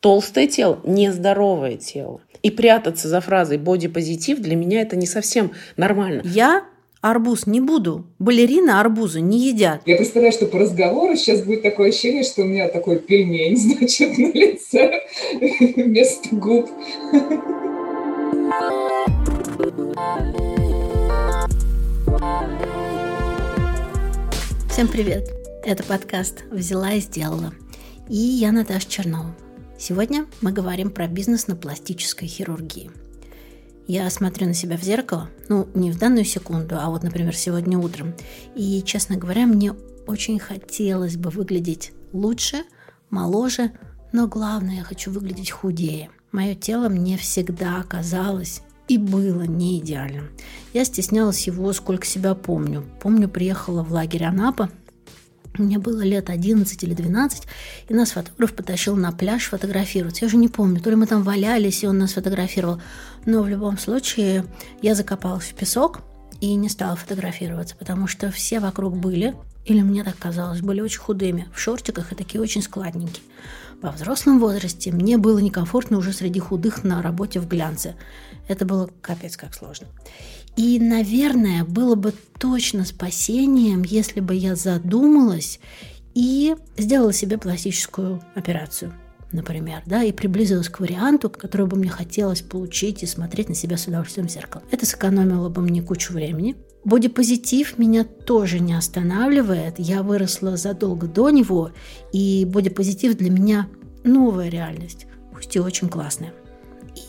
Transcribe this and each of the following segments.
толстое тело, нездоровое тело. И прятаться за фразой бодипозитив для меня это не совсем нормально. Я арбуз не буду. Балерины арбузы не едят. Я представляю, что по разговору сейчас будет такое ощущение, что у меня такой пельмень, значит, на лице вместо губ. Всем привет! Это подкаст «Взяла и сделала». И я Наташа Чернова. Сегодня мы говорим про бизнес на пластической хирургии. Я смотрю на себя в зеркало, ну, не в данную секунду, а вот, например, сегодня утром. И, честно говоря, мне очень хотелось бы выглядеть лучше, моложе, но главное, я хочу выглядеть худее. Мое тело мне всегда казалось и было не идеальным. Я стеснялась его, сколько себя помню. Помню, приехала в лагерь Анапа, мне было лет 11 или 12, и нас фотограф потащил на пляж фотографироваться. Я уже не помню, то ли мы там валялись, и он нас фотографировал. Но в любом случае я закопалась в песок и не стала фотографироваться, потому что все вокруг были, или мне так казалось, были очень худыми, в шортиках и такие очень складненькие. Во взрослом возрасте мне было некомфортно уже среди худых на работе в глянце. Это было капец как сложно. И, наверное, было бы точно спасением, если бы я задумалась и сделала себе пластическую операцию, например, да, и приблизилась к варианту, который бы мне хотелось получить и смотреть на себя с удовольствием в зеркало. Это сэкономило бы мне кучу времени, Бодипозитив меня тоже не останавливает. Я выросла задолго до него, и бодипозитив для меня новая реальность, пусть и очень классная.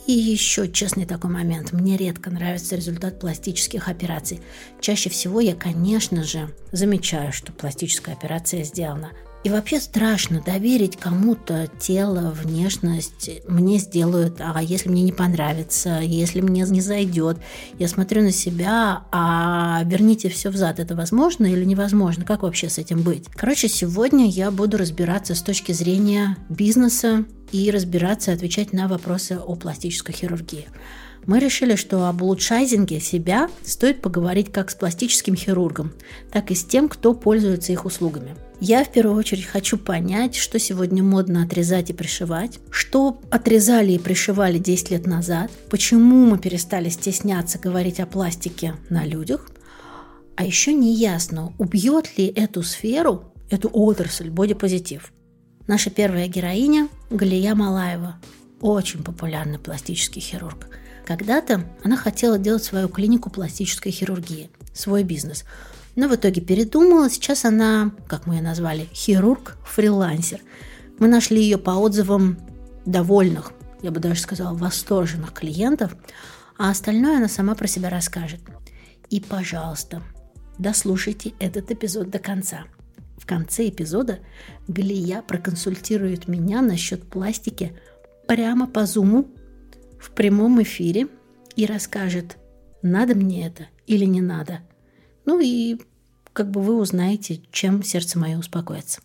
И еще честный такой момент. Мне редко нравится результат пластических операций. Чаще всего я, конечно же, замечаю, что пластическая операция сделана. И вообще страшно доверить кому-то тело, внешность. Мне сделают, а если мне не понравится, если мне не зайдет. Я смотрю на себя, а верните все взад. Это возможно или невозможно? Как вообще с этим быть? Короче, сегодня я буду разбираться с точки зрения бизнеса и разбираться, отвечать на вопросы о пластической хирургии мы решили, что об улучшайзинге себя стоит поговорить как с пластическим хирургом, так и с тем, кто пользуется их услугами. Я в первую очередь хочу понять, что сегодня модно отрезать и пришивать, что отрезали и пришивали 10 лет назад, почему мы перестали стесняться говорить о пластике на людях, а еще не ясно, убьет ли эту сферу, эту отрасль бодипозитив. Наша первая героиня – Галия Малаева, очень популярный пластический хирург – когда-то она хотела делать свою клинику пластической хирургии, свой бизнес. Но в итоге передумала. Сейчас она, как мы ее назвали, хирург-фрилансер. Мы нашли ее по отзывам довольных, я бы даже сказала, восторженных клиентов, а остальное она сама про себя расскажет. И, пожалуйста, дослушайте этот эпизод до конца. В конце эпизода Галия проконсультирует меня насчет пластики прямо по зуму в прямом эфире и расскажет, надо мне это или не надо. Ну и как бы вы узнаете, чем сердце мое успокоится.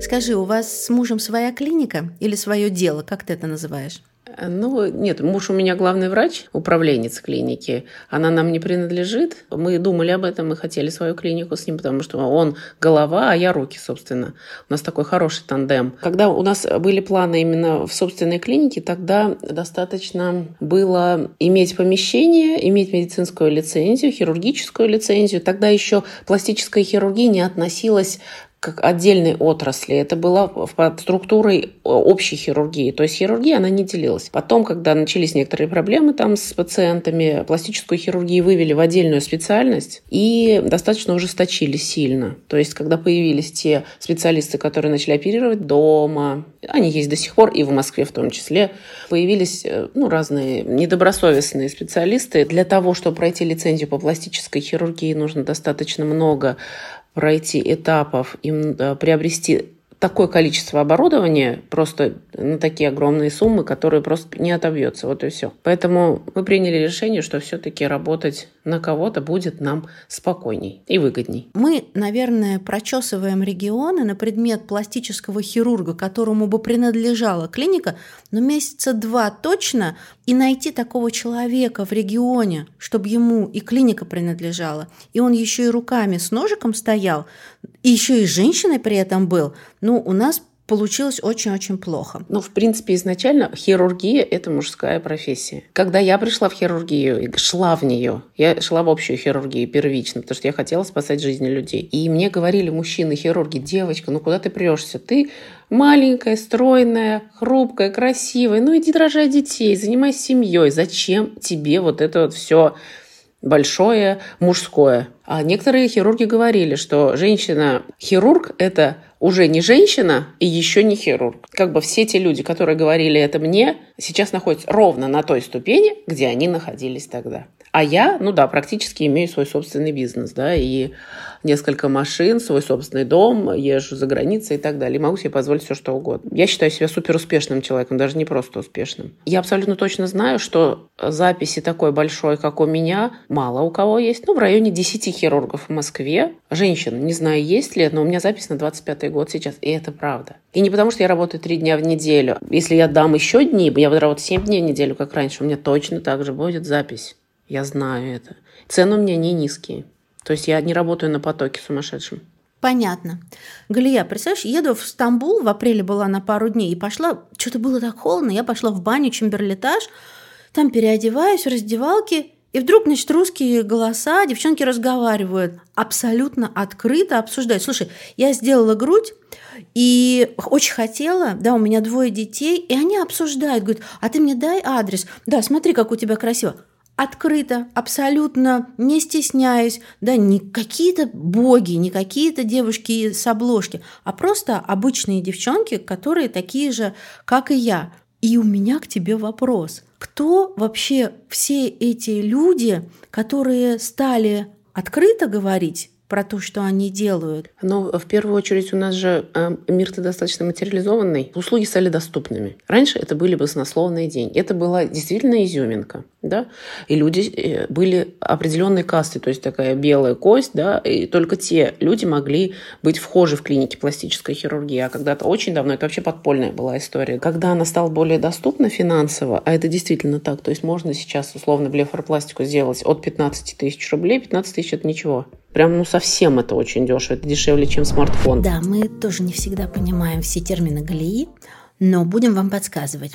Скажи, у вас с мужем своя клиника или свое дело? Как ты это называешь? Ну, нет, муж у меня главный врач, управленец клиники. Она нам не принадлежит. Мы думали об этом, мы хотели свою клинику с ним, потому что он голова, а я руки, собственно. У нас такой хороший тандем. Когда у нас были планы именно в собственной клинике, тогда достаточно было иметь помещение, иметь медицинскую лицензию, хирургическую лицензию. Тогда еще пластическая хирургия не относилась как отдельной отрасли. Это было под структурой общей хирургии. То есть хирургия, она не делилась. Потом, когда начались некоторые проблемы там с пациентами, пластическую хирургию вывели в отдельную специальность и достаточно ужесточили сильно. То есть, когда появились те специалисты, которые начали оперировать дома, они есть до сих пор и в Москве в том числе, появились э, ну, разные недобросовестные специалисты. Для того, чтобы пройти лицензию по пластической хирургии, нужно достаточно много пройти этапов, им приобрести такое количество оборудования просто на такие огромные суммы, которые просто не отобьется. Вот и все. Поэтому мы приняли решение, что все-таки работать на кого-то будет нам спокойней и выгодней. Мы, наверное, прочесываем регионы на предмет пластического хирурга, которому бы принадлежала клиника, но месяца два точно, и найти такого человека в регионе, чтобы ему и клиника принадлежала, и он еще и руками с ножиком стоял, и еще и женщиной при этом был, ну, у нас получилось очень-очень плохо. Ну, в принципе, изначально хирургия – это мужская профессия. Когда я пришла в хирургию и шла в нее, я шла в общую хирургию первично, потому что я хотела спасать жизни людей. И мне говорили мужчины-хирурги, девочка, ну куда ты прешься? Ты маленькая, стройная, хрупкая, красивая, ну иди рожай детей, занимайся семьей. Зачем тебе вот это вот все большое мужское? А некоторые хирурги говорили, что женщина-хирург – это уже не женщина и еще не хирург. Как бы все те люди, которые говорили это мне, сейчас находятся ровно на той ступени, где они находились тогда. А я, ну да, практически имею свой собственный бизнес, да, и несколько машин, свой собственный дом, езжу за границей и так далее. И могу себе позволить все, что угодно. Я считаю себя супер успешным человеком, даже не просто успешным. Я абсолютно точно знаю, что записи такой большой, как у меня, мало у кого есть. Ну, в районе 10 хирургов в Москве. Женщин, не знаю, есть ли, но у меня запись на 25 год сейчас, и это правда. И не потому, что я работаю 3 дня в неделю. Если я дам еще дни, я буду работать 7 дней в неделю, как раньше, у меня точно так же будет запись. Я знаю это. Цены у меня не низкие. То есть я не работаю на потоке сумасшедшем. Понятно. Галия, представляешь, еду в Стамбул, в апреле была на пару дней, и пошла, что-то было так холодно, я пошла в баню, чемберлетаж, там переодеваюсь в раздевалке, и вдруг, значит, русские голоса, девчонки разговаривают, абсолютно открыто обсуждают. Слушай, я сделала грудь, и очень хотела, да, у меня двое детей, и они обсуждают, говорят, а ты мне дай адрес, да, смотри, как у тебя красиво открыто, абсолютно не стесняясь, да, не какие-то боги, не какие-то девушки с обложки, а просто обычные девчонки, которые такие же, как и я. И у меня к тебе вопрос. Кто вообще все эти люди, которые стали открыто говорить про то, что они делают. Но в первую очередь у нас же э, мир-то достаточно материализованный. Услуги стали доступными. Раньше это были баснословные деньги. Это была действительно изюминка. Да? И люди э, были определенной касты, то есть такая белая кость, да, и только те люди могли быть вхожи в клинике пластической хирургии. А когда-то очень давно это вообще подпольная была история. Когда она стала более доступна финансово, а это действительно так, то есть можно сейчас условно блефоропластику сделать от 15 тысяч рублей, 15 тысяч это ничего. Прям, ну, совсем это очень дешево. Это дешевле, чем смартфон. Да, мы тоже не всегда понимаем все термины галеи, но будем вам подсказывать.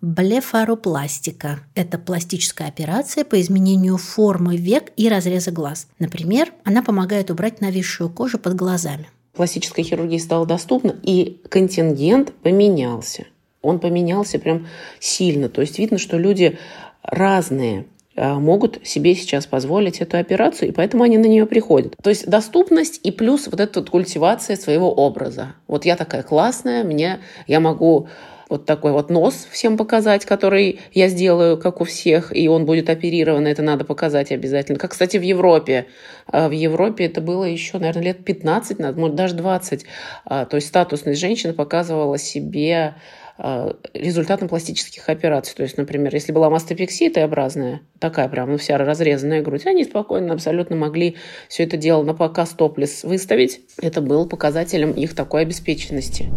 Блефаропластика – это пластическая операция по изменению формы век и разреза глаз. Например, она помогает убрать нависшую кожу под глазами. Пластическая хирургия стала доступна, и контингент поменялся. Он поменялся прям сильно. То есть видно, что люди разные. Э, могут себе сейчас позволить эту операцию, и поэтому они на нее приходят. То есть доступность и плюс вот эта вот культивация своего образа. Вот я такая классная, мне я могу вот такой вот нос всем показать, который я сделаю, как у всех, и он будет оперирован, это надо показать обязательно. Как, кстати, в Европе. Э, в Европе это было еще, наверное, лет 15, может, даже 20. Э, то есть статусность женщины показывала себе а, результатом пластических операций. То есть, например, если была мастопексия Т-образная, такая прям, ну, вся разрезанная грудь, они спокойно абсолютно могли все это дело на показ топлес выставить. Это был показателем их такой обеспеченности.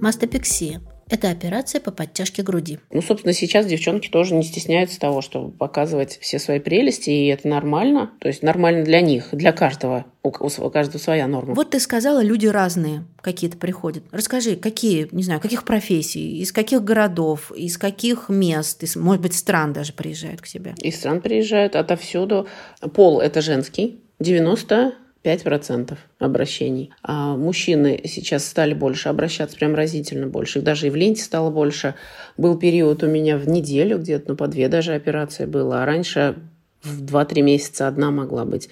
Мастопексия это операция по подтяжке груди. Ну, собственно, сейчас девчонки тоже не стесняются того, чтобы показывать все свои прелести, и это нормально. То есть нормально для них, для каждого. У, у каждого своя норма. Вот ты сказала, люди разные какие-то приходят. Расскажи, какие, не знаю, каких профессий, из каких городов, из каких мест, из, может быть, стран даже приезжают к тебе? Из стран приезжают отовсюду. Пол – это женский. 90 5% обращений. А мужчины сейчас стали больше обращаться, прям разительно больше. Их даже и в ленте стало больше. Был период у меня в неделю где-то, ну, по две даже операции было. А раньше в 2-3 месяца одна могла быть.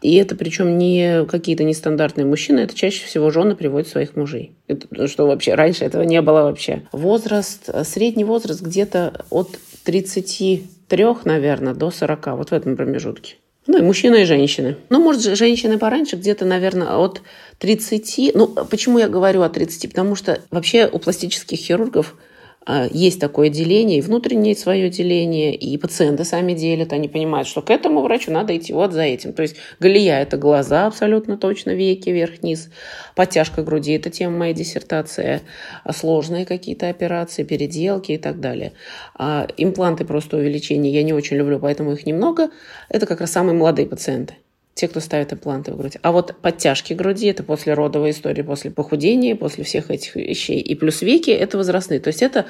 И это причем не какие-то нестандартные мужчины, это чаще всего жены приводят своих мужей. Это, что вообще, раньше этого не было вообще. Возраст, средний возраст где-то от 33, наверное, до 40, вот в этом промежутке. Ну, и мужчины, и женщины. Ну, может, женщины пораньше, где-то, наверное, от 30. Ну, почему я говорю о 30? Потому что вообще у пластических хирургов есть такое деление, и внутреннее свое деление, и пациенты сами делят, они понимают, что к этому врачу надо идти вот за этим. То есть галия – это глаза абсолютно точно, веки вверх-вниз, подтяжка груди – это тема моей диссертации, а сложные какие-то операции, переделки и так далее. А импланты просто увеличение я не очень люблю, поэтому их немного. Это как раз самые молодые пациенты те, кто ставит импланты в грудь. А вот подтяжки груди – это после родовой истории, после похудения, после всех этих вещей. И плюс веки – это возрастные. То есть это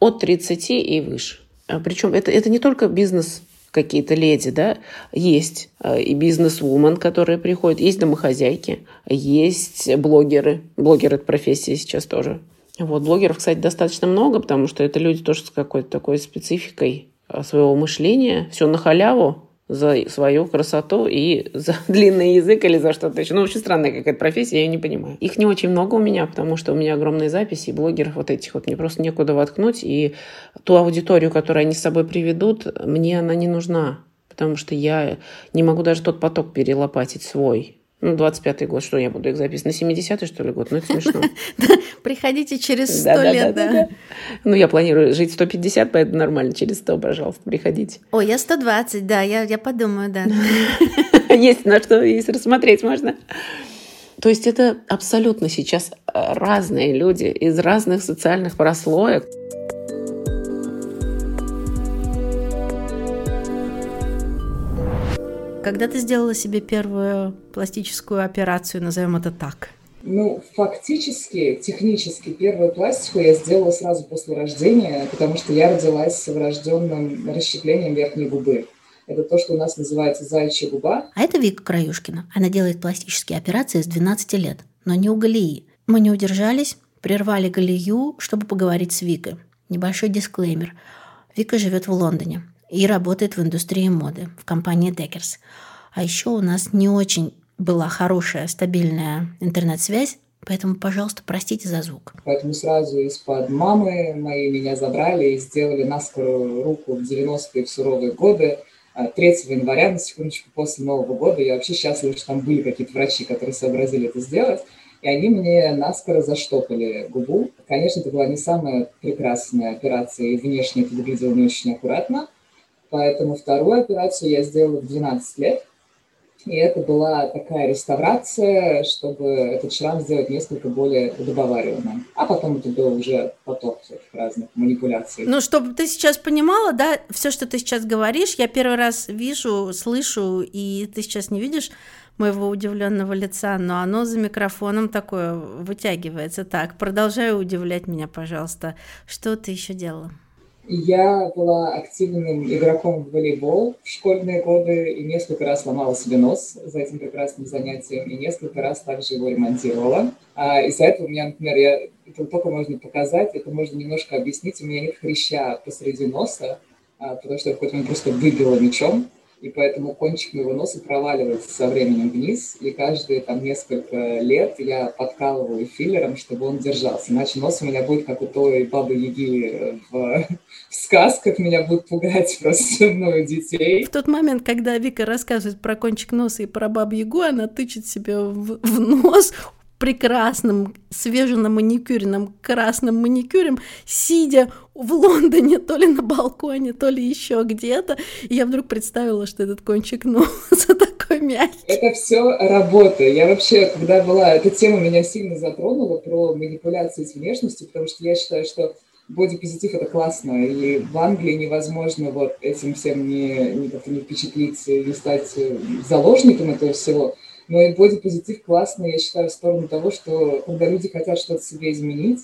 от 30 и выше. А Причем это, это не только бизнес какие-то леди, да, есть а, и бизнес-вумен, которые приходят, есть домохозяйки, есть блогеры. Блогеры – это профессия сейчас тоже. Вот, блогеров, кстати, достаточно много, потому что это люди тоже с какой-то такой спецификой а, своего мышления. Все на халяву, за свою красоту и за длинный язык или за что-то еще. Ну, очень странная какая-то профессия, я ее не понимаю. Их не очень много у меня, потому что у меня огромные записи, блогеров вот этих вот мне просто некуда воткнуть, и ту аудиторию, которую они с собой приведут, мне она не нужна, потому что я не могу даже тот поток перелопатить свой. Ну, 25-й год, что я буду их записывать? На 70-й, что ли, год? Ну, это смешно. Приходите через 100 лет, да. Ну, я планирую жить 150, поэтому нормально, через 100, пожалуйста, приходите. О, я 120, да, я, подумаю, да. Есть на что, есть рассмотреть можно. То есть это абсолютно сейчас разные люди из разных социальных прослоек. Когда ты сделала себе первую пластическую операцию, назовем это так? Ну, фактически, технически, первую пластику я сделала сразу после рождения, потому что я родилась с врожденным расщеплением верхней губы. Это то, что у нас называется зайчья губа. А это Вика Краюшкина. Она делает пластические операции с 12 лет, но не у Галии. Мы не удержались, прервали Галию, чтобы поговорить с Викой. Небольшой дисклеймер. Вика живет в Лондоне и работает в индустрии моды в компании Deckers. А еще у нас не очень была хорошая, стабильная интернет-связь, Поэтому, пожалуйста, простите за звук. Поэтому сразу из-под мамы мои меня забрали и сделали наскорую руку в 90-е в суровые годы. 3 а, января, на секундочку, после Нового года. Я вообще счастлива, что там были какие-то врачи, которые сообразили это сделать. И они мне наскоро заштопали губу. Конечно, это была не самая прекрасная операция, и внешне это выглядело не очень аккуратно. Поэтому вторую операцию я сделала в 12 лет. И это была такая реставрация, чтобы этот шрам сделать несколько более удобоваримым. А потом это был уже поток всяких разных манипуляций. Ну, чтобы ты сейчас понимала, да, все, что ты сейчас говоришь, я первый раз вижу, слышу, и ты сейчас не видишь моего удивленного лица, но оно за микрофоном такое вытягивается. Так, продолжай удивлять меня, пожалуйста. Что ты еще делала? Я была активным игроком в волейбол в школьные годы и несколько раз ломала себе нос за этим прекрасным занятием, и несколько раз также его ремонтировала. А из-за этого у меня, например, я, это только можно показать, это можно немножко объяснить. У меня нет хряща посреди носа, а, потому что я в какой-то момент просто выбила мечом и поэтому кончик моего носа проваливается со временем вниз, и каждые там несколько лет я подкалываю филлером, чтобы он держался, иначе нос у меня будет как у той бабы-яги в, в сказках, меня будут пугать просто мною детей. В тот момент, когда Вика рассказывает про кончик носа и про бабу-ягу, она тычет себе в, в нос, прекрасным, свеженаманикюренным красным маникюрем, сидя в Лондоне, то ли на балконе, то ли еще где-то. И я вдруг представила, что этот кончик носа такой мягкий. Это все работа. Я вообще, когда была... Эта тема меня сильно затронула про манипуляции с внешностью, потому что я считаю, что бодипозитив это классно, и в Англии невозможно вот этим всем не, не, не впечатлиться, не стать заложником этого всего. Но и бодипозитив классный, я считаю, в сторону того, что когда люди хотят что-то себе изменить,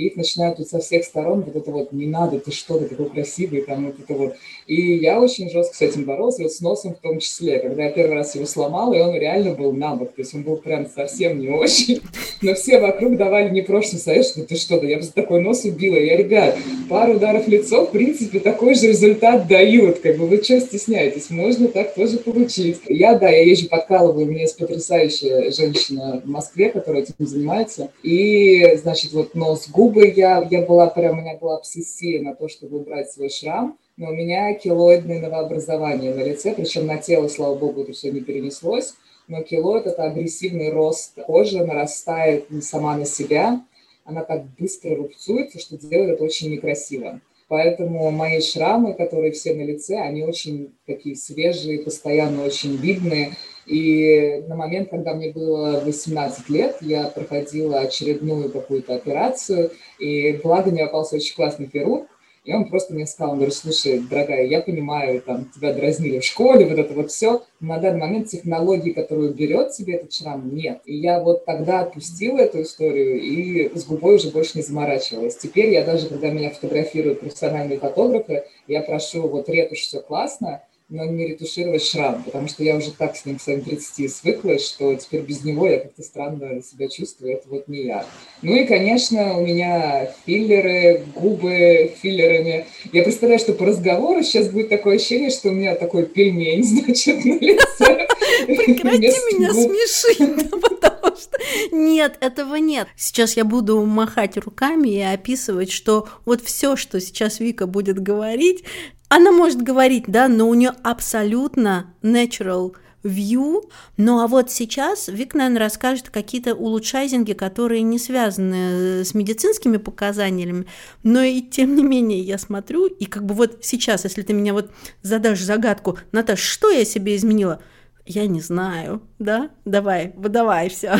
и их начинают тут со всех сторон вот это вот «не надо, ты что, ты такой красивый», там вот это вот. И я очень жестко с этим боролся, вот с носом в том числе, когда я первый раз его сломала, и он реально был на бок, то есть он был прям совсем не очень, но все вокруг давали непрошенный совет, что ты что, да я бы за такой нос убила. Я, ребят, пару ударов в лицо, в принципе, такой же результат дают, как бы вы что стесняетесь, можно так тоже получить. Я, да, я езжу подкалываю, у меня есть потрясающая женщина в Москве, которая этим занимается, и, значит, вот нос, губы, губы я, я была прям, у меня была обсессия на то, чтобы убрать свой шрам, но у меня килоидное новообразование на лице, причем на тело, слава богу, это все не перенеслось, но килоид – это агрессивный рост кожи, нарастает сама на себя, она так быстро рубцуется, что делает это очень некрасиво. Поэтому мои шрамы, которые все на лице, они очень такие свежие, постоянно очень видные. И на момент, когда мне было 18 лет, я проходила очередную какую-то операцию, и благо мне попался очень классный хирург, и он просто мне сказал, он говорит, слушай, дорогая, я понимаю, там, тебя дразнили в школе, вот это вот все, но на данный момент технологии, которую берет себе этот шрам, нет. И я вот тогда отпустила эту историю и с губой уже больше не заморачивалась. Теперь я даже, когда меня фотографируют профессиональные фотографы, я прошу, вот ретушь все классно, но не ретушировать шрам, потому что я уже так с ним в своем 30 свыклась, что теперь без него я как-то странно себя чувствую, это вот не я. Ну и, конечно, у меня филлеры, губы филлерами. Я представляю, что по разговору сейчас будет такое ощущение, что у меня такой пельмень, значит, на лице. Прекрати меня смешить, потому что нет, этого нет. Сейчас я буду махать руками и описывать, что вот все, что сейчас Вика будет говорить, она может говорить, да, но у нее абсолютно natural view. Ну а вот сейчас Вик, наверное, расскажет какие-то улучшайзинги, которые не связаны с медицинскими показаниями, но и тем не менее я смотрю, и как бы вот сейчас, если ты меня вот задашь загадку, Наташ, что я себе изменила? Я не знаю, да? Давай, выдавай все.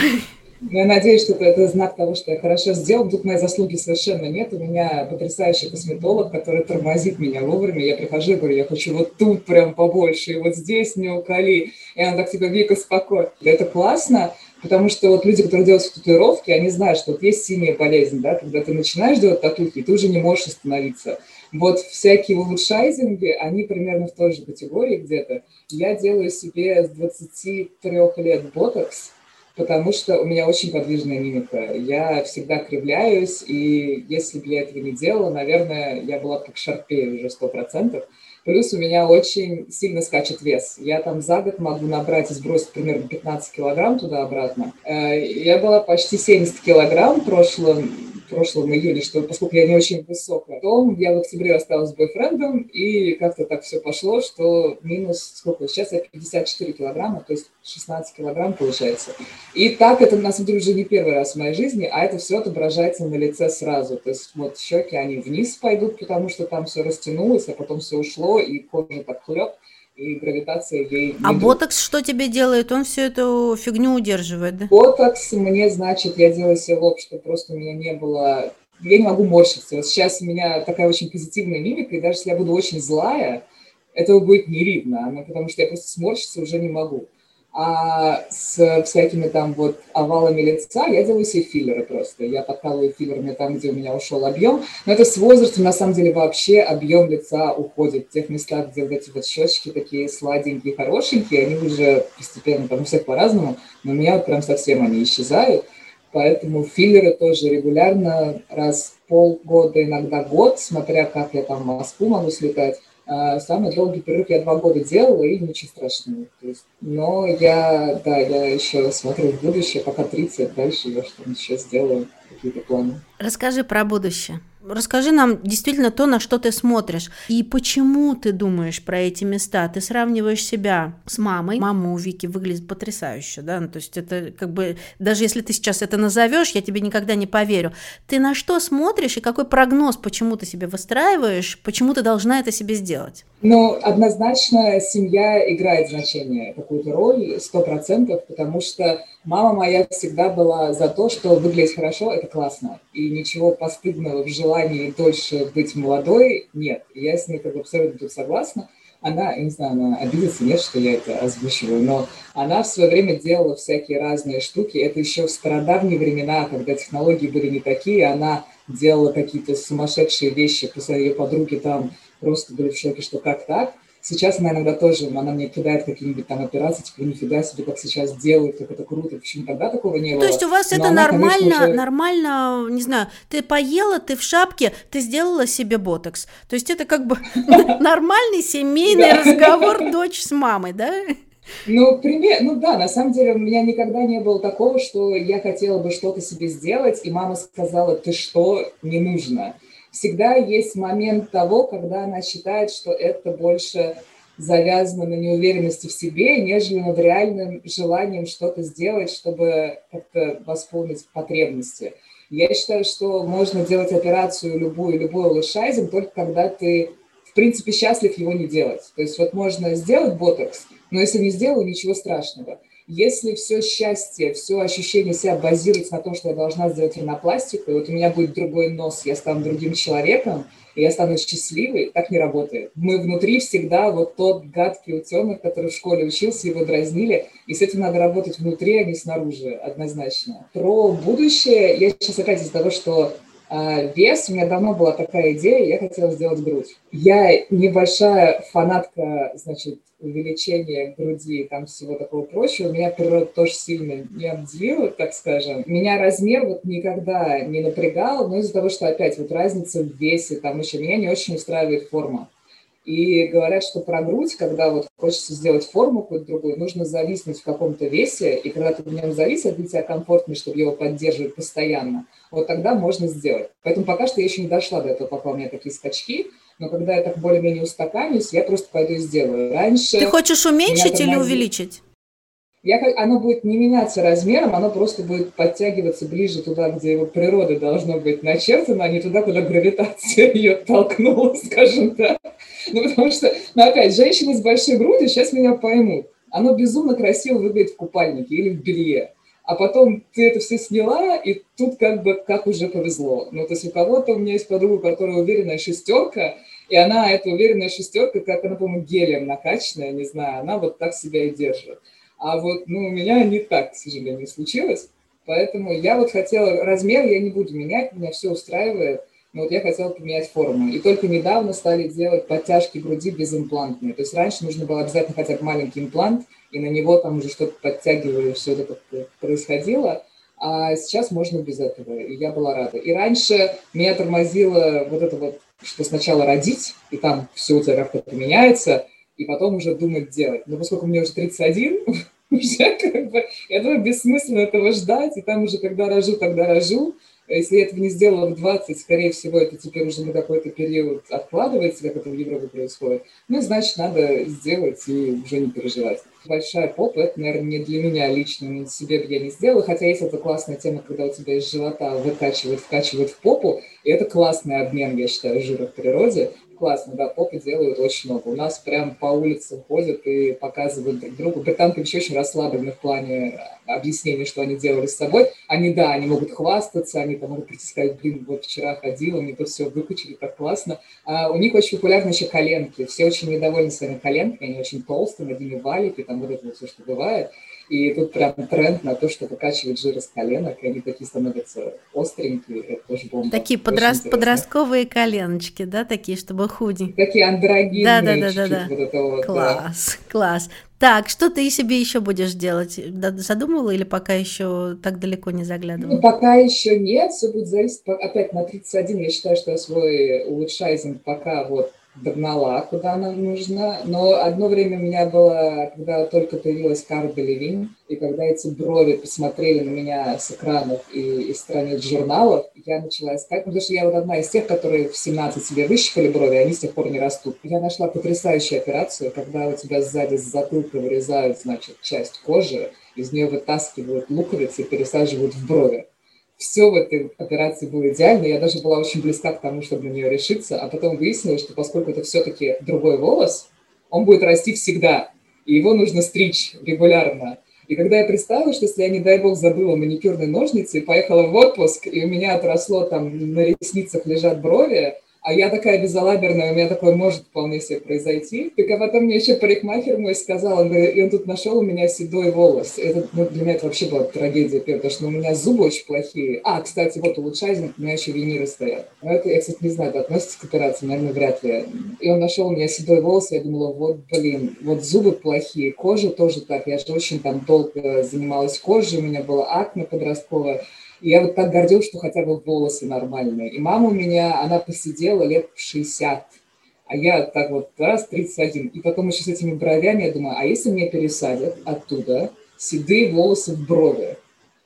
Я надеюсь, что это, это знак того, что я хорошо сделал. Тут моей заслуги совершенно нет. У меня потрясающий косметолог, который тормозит меня вовремя. Я прихожу и говорю, я хочу вот тут прям побольше, и вот здесь не уколи. И она так тебя, Вика, спокойно. Это классно, потому что вот люди, которые делают татуировки, они знают, что вот есть синяя болезнь, да, когда ты начинаешь делать татухи, ты уже не можешь остановиться. Вот всякие улучшайзинги, они примерно в той же категории где-то. Я делаю себе с 23 лет ботокс, потому что у меня очень подвижная мимика. Я всегда кривляюсь, и если бы я этого не делала, наверное, я была как шарпея уже сто процентов. Плюс у меня очень сильно скачет вес. Я там за год могу набрать и сбросить примерно 15 килограмм туда-обратно. Э, я была почти 70 килограмм в прошлом прошлом июле, что поскольку я не очень высокая, потом я в октябре осталась с бойфрендом, и как-то так все пошло, что минус, сколько, сейчас я 54 килограмма, то есть 16 килограмм получается. И так это, на самом деле, уже не первый раз в моей жизни, а это все отображается на лице сразу. То есть вот щеки, они вниз пойдут, потому что там все растянулось, а потом все ушло, и кожа так хлеб и гравитация ей... А ботокс что тебе делает? Он всю эту фигню удерживает, да? Ботокс мне, значит, я делаю себе лоб, чтобы просто у меня не было... Я не могу морщиться. Вот сейчас у меня такая очень позитивная мимика, и даже если я буду очень злая, этого будет не видно, потому что я просто сморщиться уже не могу. А с всякими там вот овалами лица я делаю себе филлеры просто. Я подкалываю филлерами там, где у меня ушел объем. Но это с возрастом, на самом деле, вообще объем лица уходит. В тех местах, где вот эти вот щечки такие сладенькие, хорошенькие, они уже постепенно, там у всех по-разному, но у меня вот прям совсем они исчезают. Поэтому филлеры тоже регулярно, раз полгода, иногда год, смотря как я там в Москву могу слетать, самый долгий перерыв я два года делала, и ничего страшного. То есть, но я, да, я еще смотрю в будущее, пока 30, дальше я что-нибудь еще сделаю, какие-то планы. Расскажи про будущее. Расскажи нам действительно то, на что ты смотришь. И почему ты думаешь про эти места? Ты сравниваешь себя с мамой. Мама у Вики выглядит потрясающе, да? Ну, то есть это как бы, даже если ты сейчас это назовешь, я тебе никогда не поверю. Ты на что смотришь и какой прогноз, почему ты себе выстраиваешь, почему ты должна это себе сделать? Ну, однозначно семья играет значение, какую-то роль, сто процентов, потому что мама моя всегда была за то, что выглядеть хорошо – это классно. И ничего постыдного в желании дольше быть молодой нет. Я с ней как бы абсолютно тут согласна. Она, я не знаю, она обидится, нет, что я это озвучиваю, но она в свое время делала всякие разные штуки. Это еще в стародавние времена, когда технологии были не такие, она делала какие-то сумасшедшие вещи, после ее подруги там просто были в шоке, что как так. Сейчас она иногда тоже, она мне кидает какие-нибудь там операции, типа, нифига себе, как сейчас делают, как это круто, почему тогда такого не было. То есть у вас Но это она, нормально, конечно, уже... нормально, не знаю, ты поела, ты в шапке, ты сделала себе ботокс. То есть это как бы нормальный семейный разговор дочь с мамой, да? Ну, пример, ну да, на самом деле у меня никогда не было такого, что я хотела бы что-то себе сделать, и мама сказала, ты что, не нужно всегда есть момент того, когда она считает, что это больше завязано на неуверенности в себе, нежели над реальным желанием что-то сделать, чтобы как-то восполнить потребности. Я считаю, что можно делать операцию любую, любой улучшайзинг, только когда ты, в принципе, счастлив его не делать. То есть вот можно сделать ботокс, но если не сделаю, ничего страшного. Если все счастье, все ощущение себя базируется на том, что я должна сделать ринопластику, и вот у меня будет другой нос, я стану другим человеком, и я стану счастливой, так не работает. Мы внутри всегда вот тот гадкий утенок, который в школе учился, его дразнили, и с этим надо работать внутри, а не снаружи, однозначно. Про будущее я сейчас опять из-за того, что вес, у меня давно была такая идея, я хотела сделать грудь. Я небольшая фанатка, значит, увеличения груди и там всего такого прочего. Меня природа тоже сильно не обделила, так скажем. Меня размер вот никогда не напрягал, но из-за того, что опять вот разница в весе, там еще меня не очень устраивает форма. И говорят, что про грудь, когда вот хочется сделать форму какую-то другую, нужно зависнуть в каком-то весе, и когда ты в нем зависишь, для тебя комфортнее, чтобы его поддерживать постоянно, вот тогда можно сделать. Поэтому пока что я еще не дошла до этого, пока у меня такие скачки, но когда я так более-менее устаканюсь, я просто пойду и сделаю. Раньше... Ты хочешь уменьшить или увеличить? Я, оно будет не меняться размером, оно просто будет подтягиваться ближе туда, где его природа должно быть начертано, а не туда, куда гравитация ее толкнула, скажем так. Ну, потому что, ну, опять, женщины с большой грудью сейчас меня поймут. Оно безумно красиво выглядит в купальнике или в белье. А потом ты это все сняла, и тут как бы как уже повезло. Ну, то есть у кого-то, у меня есть подруга, которая уверенная шестерка, и она, эта уверенная шестерка, как она, по-моему, гелем накачанная, не знаю, она вот так себя и держит. А вот ну, у меня не так, к сожалению, случилось. Поэтому я вот хотела, размер я не буду менять, меня все устраивает. Но вот я хотела поменять форму. И только недавно стали делать подтяжки груди безимплантные. То есть раньше нужно было обязательно хотя бы маленький имплант, и на него там уже что-то подтягивали, все это происходило. А сейчас можно без этого, и я была рада. И раньше меня тормозило вот это вот, что сначала родить, и там все у тебя как-то меняется, и потом уже думать делать. Но поскольку мне уже 31, уже как бы, я думаю, бессмысленно этого ждать, и там уже когда рожу, тогда рожу. Если я этого не сделала в 20, скорее всего, это теперь уже на какой-то период откладывается, как это в Европе происходит. Ну, значит, надо сделать и уже не переживать. Большая попа, это, наверное, не для меня лично, но себе бы я не сделала, хотя есть эта классная тема, когда у тебя из живота выкачивают, вкачивают в попу, и это классный обмен, я считаю, жира в природе классно, да, попы делают очень много. У нас прям по улице ходят и показывают друг другу. Британки вообще очень расслаблены в плане объяснения, что они делали с собой. Они, да, они могут хвастаться, они там могут прийти сказать, блин, вот вчера ходила, мне тут все выкачали, так классно. А у них очень популярны еще коленки. Все очень недовольны своими коленками, они очень толстые, над ними валики, там вот это вот все, что бывает. И тут прям тренд на то, что выкачивать жир из коленок, и они такие становятся остренькие, это тоже бомба. Такие подраст, подростковые коленочки, да, такие, чтобы худенькие. Такие андрогинные. Да, да, да, да, да. Вот это вот, класс, да. класс. Так, что ты себе еще будешь делать? Задумывала или пока еще так далеко не заглядывала? Ну, пока еще нет, все будет зависеть. Опять на 31 я считаю, что я свой улучшайзинг пока вот догнала, куда она нужна. Но одно время у меня было, когда только появилась карта Левин, и когда эти брови посмотрели на меня с экранов и из страниц журналов, я начала искать, потому что я вот одна из тех, которые в 17 себе выщипали брови, они с тех пор не растут. Я нашла потрясающую операцию, когда у тебя сзади с затылка вырезают, значит, часть кожи, из нее вытаскивают луковицы и пересаживают в брови все в этой операции было идеально, я даже была очень близка к тому, чтобы на нее решиться, а потом выяснилось, что поскольку это все-таки другой волос, он будет расти всегда, и его нужно стричь регулярно. И когда я представила, что если я, не дай бог, забыла маникюрные ножницы, поехала в отпуск, и у меня отросло там на ресницах лежат брови, а я такая безалаберная, у меня такое может вполне себе произойти. Так а потом мне еще парикмахер мой сказал, он говорит, и он тут нашел у меня седой волос. Это, ну, для меня это вообще была трагедия, потому что у меня зубы очень плохие. А, кстати, вот улучшайзинг, у меня еще виниры стоят. Но это, я, кстати, не знаю, это относится к операции, наверное, вряд ли. И он нашел у меня седой волос, я думала, вот, блин, вот зубы плохие, кожа тоже так. Я же очень там долго занималась кожей, у меня была акне подростковая. Я вот так гордилась, что хотя бы волосы нормальные. И мама у меня, она посидела лет в 60, а я так вот раз 31. И потом еще с этими бровями я думаю, а если мне пересадят оттуда седые волосы в брови?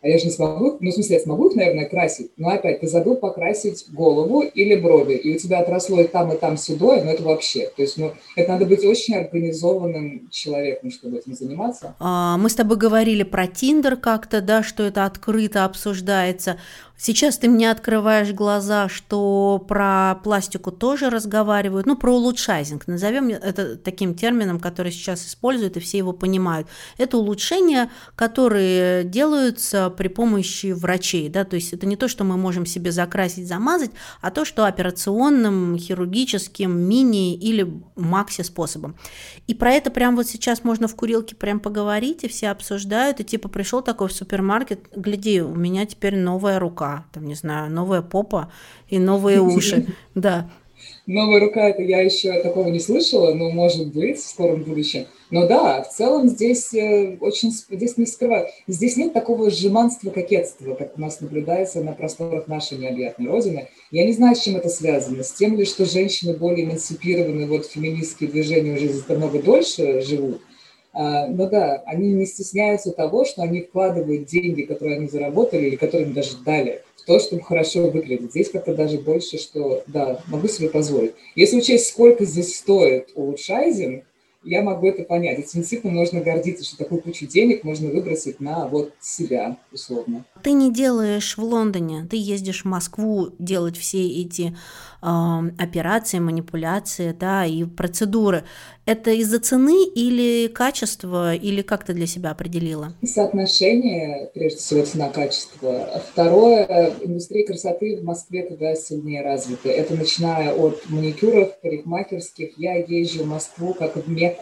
А я же не смогу, ну, в смысле, я смогу их, наверное, красить, но опять, ты забыл покрасить голову или брови, и у тебя отросло и там, и там седое, но это вообще, то есть, ну, это надо быть очень организованным человеком, чтобы этим заниматься. А, мы с тобой говорили про Тиндер как-то, да, что это открыто обсуждается. Сейчас ты мне открываешь глаза, что про пластику тоже разговаривают, ну, про улучшайзинг, назовем это таким термином, который сейчас используют, и все его понимают. Это улучшения, которые делаются при помощи врачей, да, то есть это не то, что мы можем себе закрасить, замазать, а то, что операционным, хирургическим, мини или макси способом. И про это прямо вот сейчас можно в курилке прям поговорить, и все обсуждают, и типа пришел такой в супермаркет, гляди, у меня теперь новая рука, рука, там, не знаю, новая попа и новые уши. Да. Новая рука, это я еще такого не слышала, но может быть в скором будущем. Но да, в целом здесь э, очень, здесь не скрываю, здесь нет такого жеманства, кокетства, как у нас наблюдается на просторах нашей необъятной Родины. Я не знаю, с чем это связано. С тем ли, что женщины более эмансипированы, вот феминистские движения уже намного дольше живут, но да, они не стесняются того, что они вкладывают деньги, которые они заработали или которые им даже дали, в то, чтобы хорошо выглядеть. Здесь как-то даже больше, что да, могу себе позволить. Если учесть, сколько здесь стоит улучшайзинг, я могу это понять. Этим действительно можно гордиться, что такую кучу денег можно выбросить на вот себя, условно. Ты не делаешь в Лондоне, ты ездишь в Москву делать все эти э, операции, манипуляции, да, и процедуры. Это из-за цены или качества, или как ты для себя определила? Соотношение, прежде всего, цена-качество. Второе, индустрия красоты в Москве туда сильнее развита. Это начиная от маникюров, парикмахерских. Я езжу в Москву как в Мекку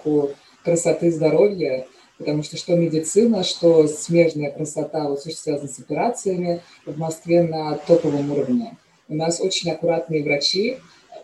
красоты здоровья, потому что что медицина, что смежная красота, вот все, что связано с операциями, в Москве на топовом уровне. У нас очень аккуратные врачи,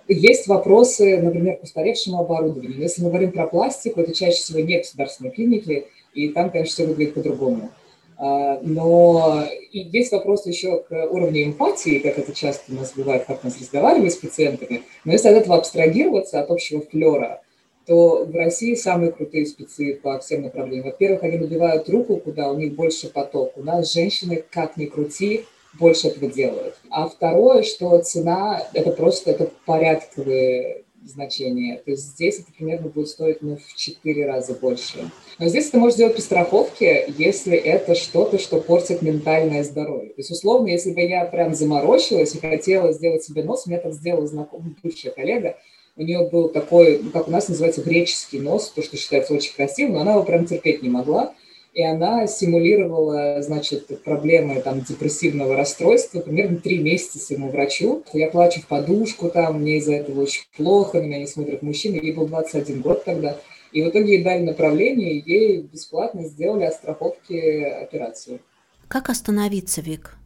есть вопросы, например, к устаревшему оборудованию. Если мы говорим про пластику, это чаще всего не государственные клиники, и там, конечно, все выглядит по-другому. А, но и есть вопрос еще к уровню эмпатии, как это часто у нас бывает, как нас разговаривают с пациентами. Но если от этого абстрагироваться, от общего флера, то в России самые крутые спецы по всем направлениям. Во-первых, они набивают руку, куда у них больше поток. У нас женщины, как ни крути, больше этого делают. А второе, что цена – это просто это порядковые значения. То есть здесь это примерно будет стоить ну, в 4 раза больше. Но здесь это можно сделать по страховке, если это что-то, что портит ментальное здоровье. То есть, условно, если бы я прям заморочилась и хотела сделать себе нос, мне это сделала знакомая бывшая коллега, у нее был такой, ну, как у нас называется, греческий нос, то, что считается очень красивым, но она его прям терпеть не могла и она симулировала, значит, проблемы там депрессивного расстройства примерно три месяца своему врачу. Я плачу в подушку там, мне из-за этого очень плохо, на меня не смотрят мужчины. Ей был 21 год тогда. И в итоге ей дали направление, ей бесплатно сделали от страховки операцию. Как остановиться, Вик?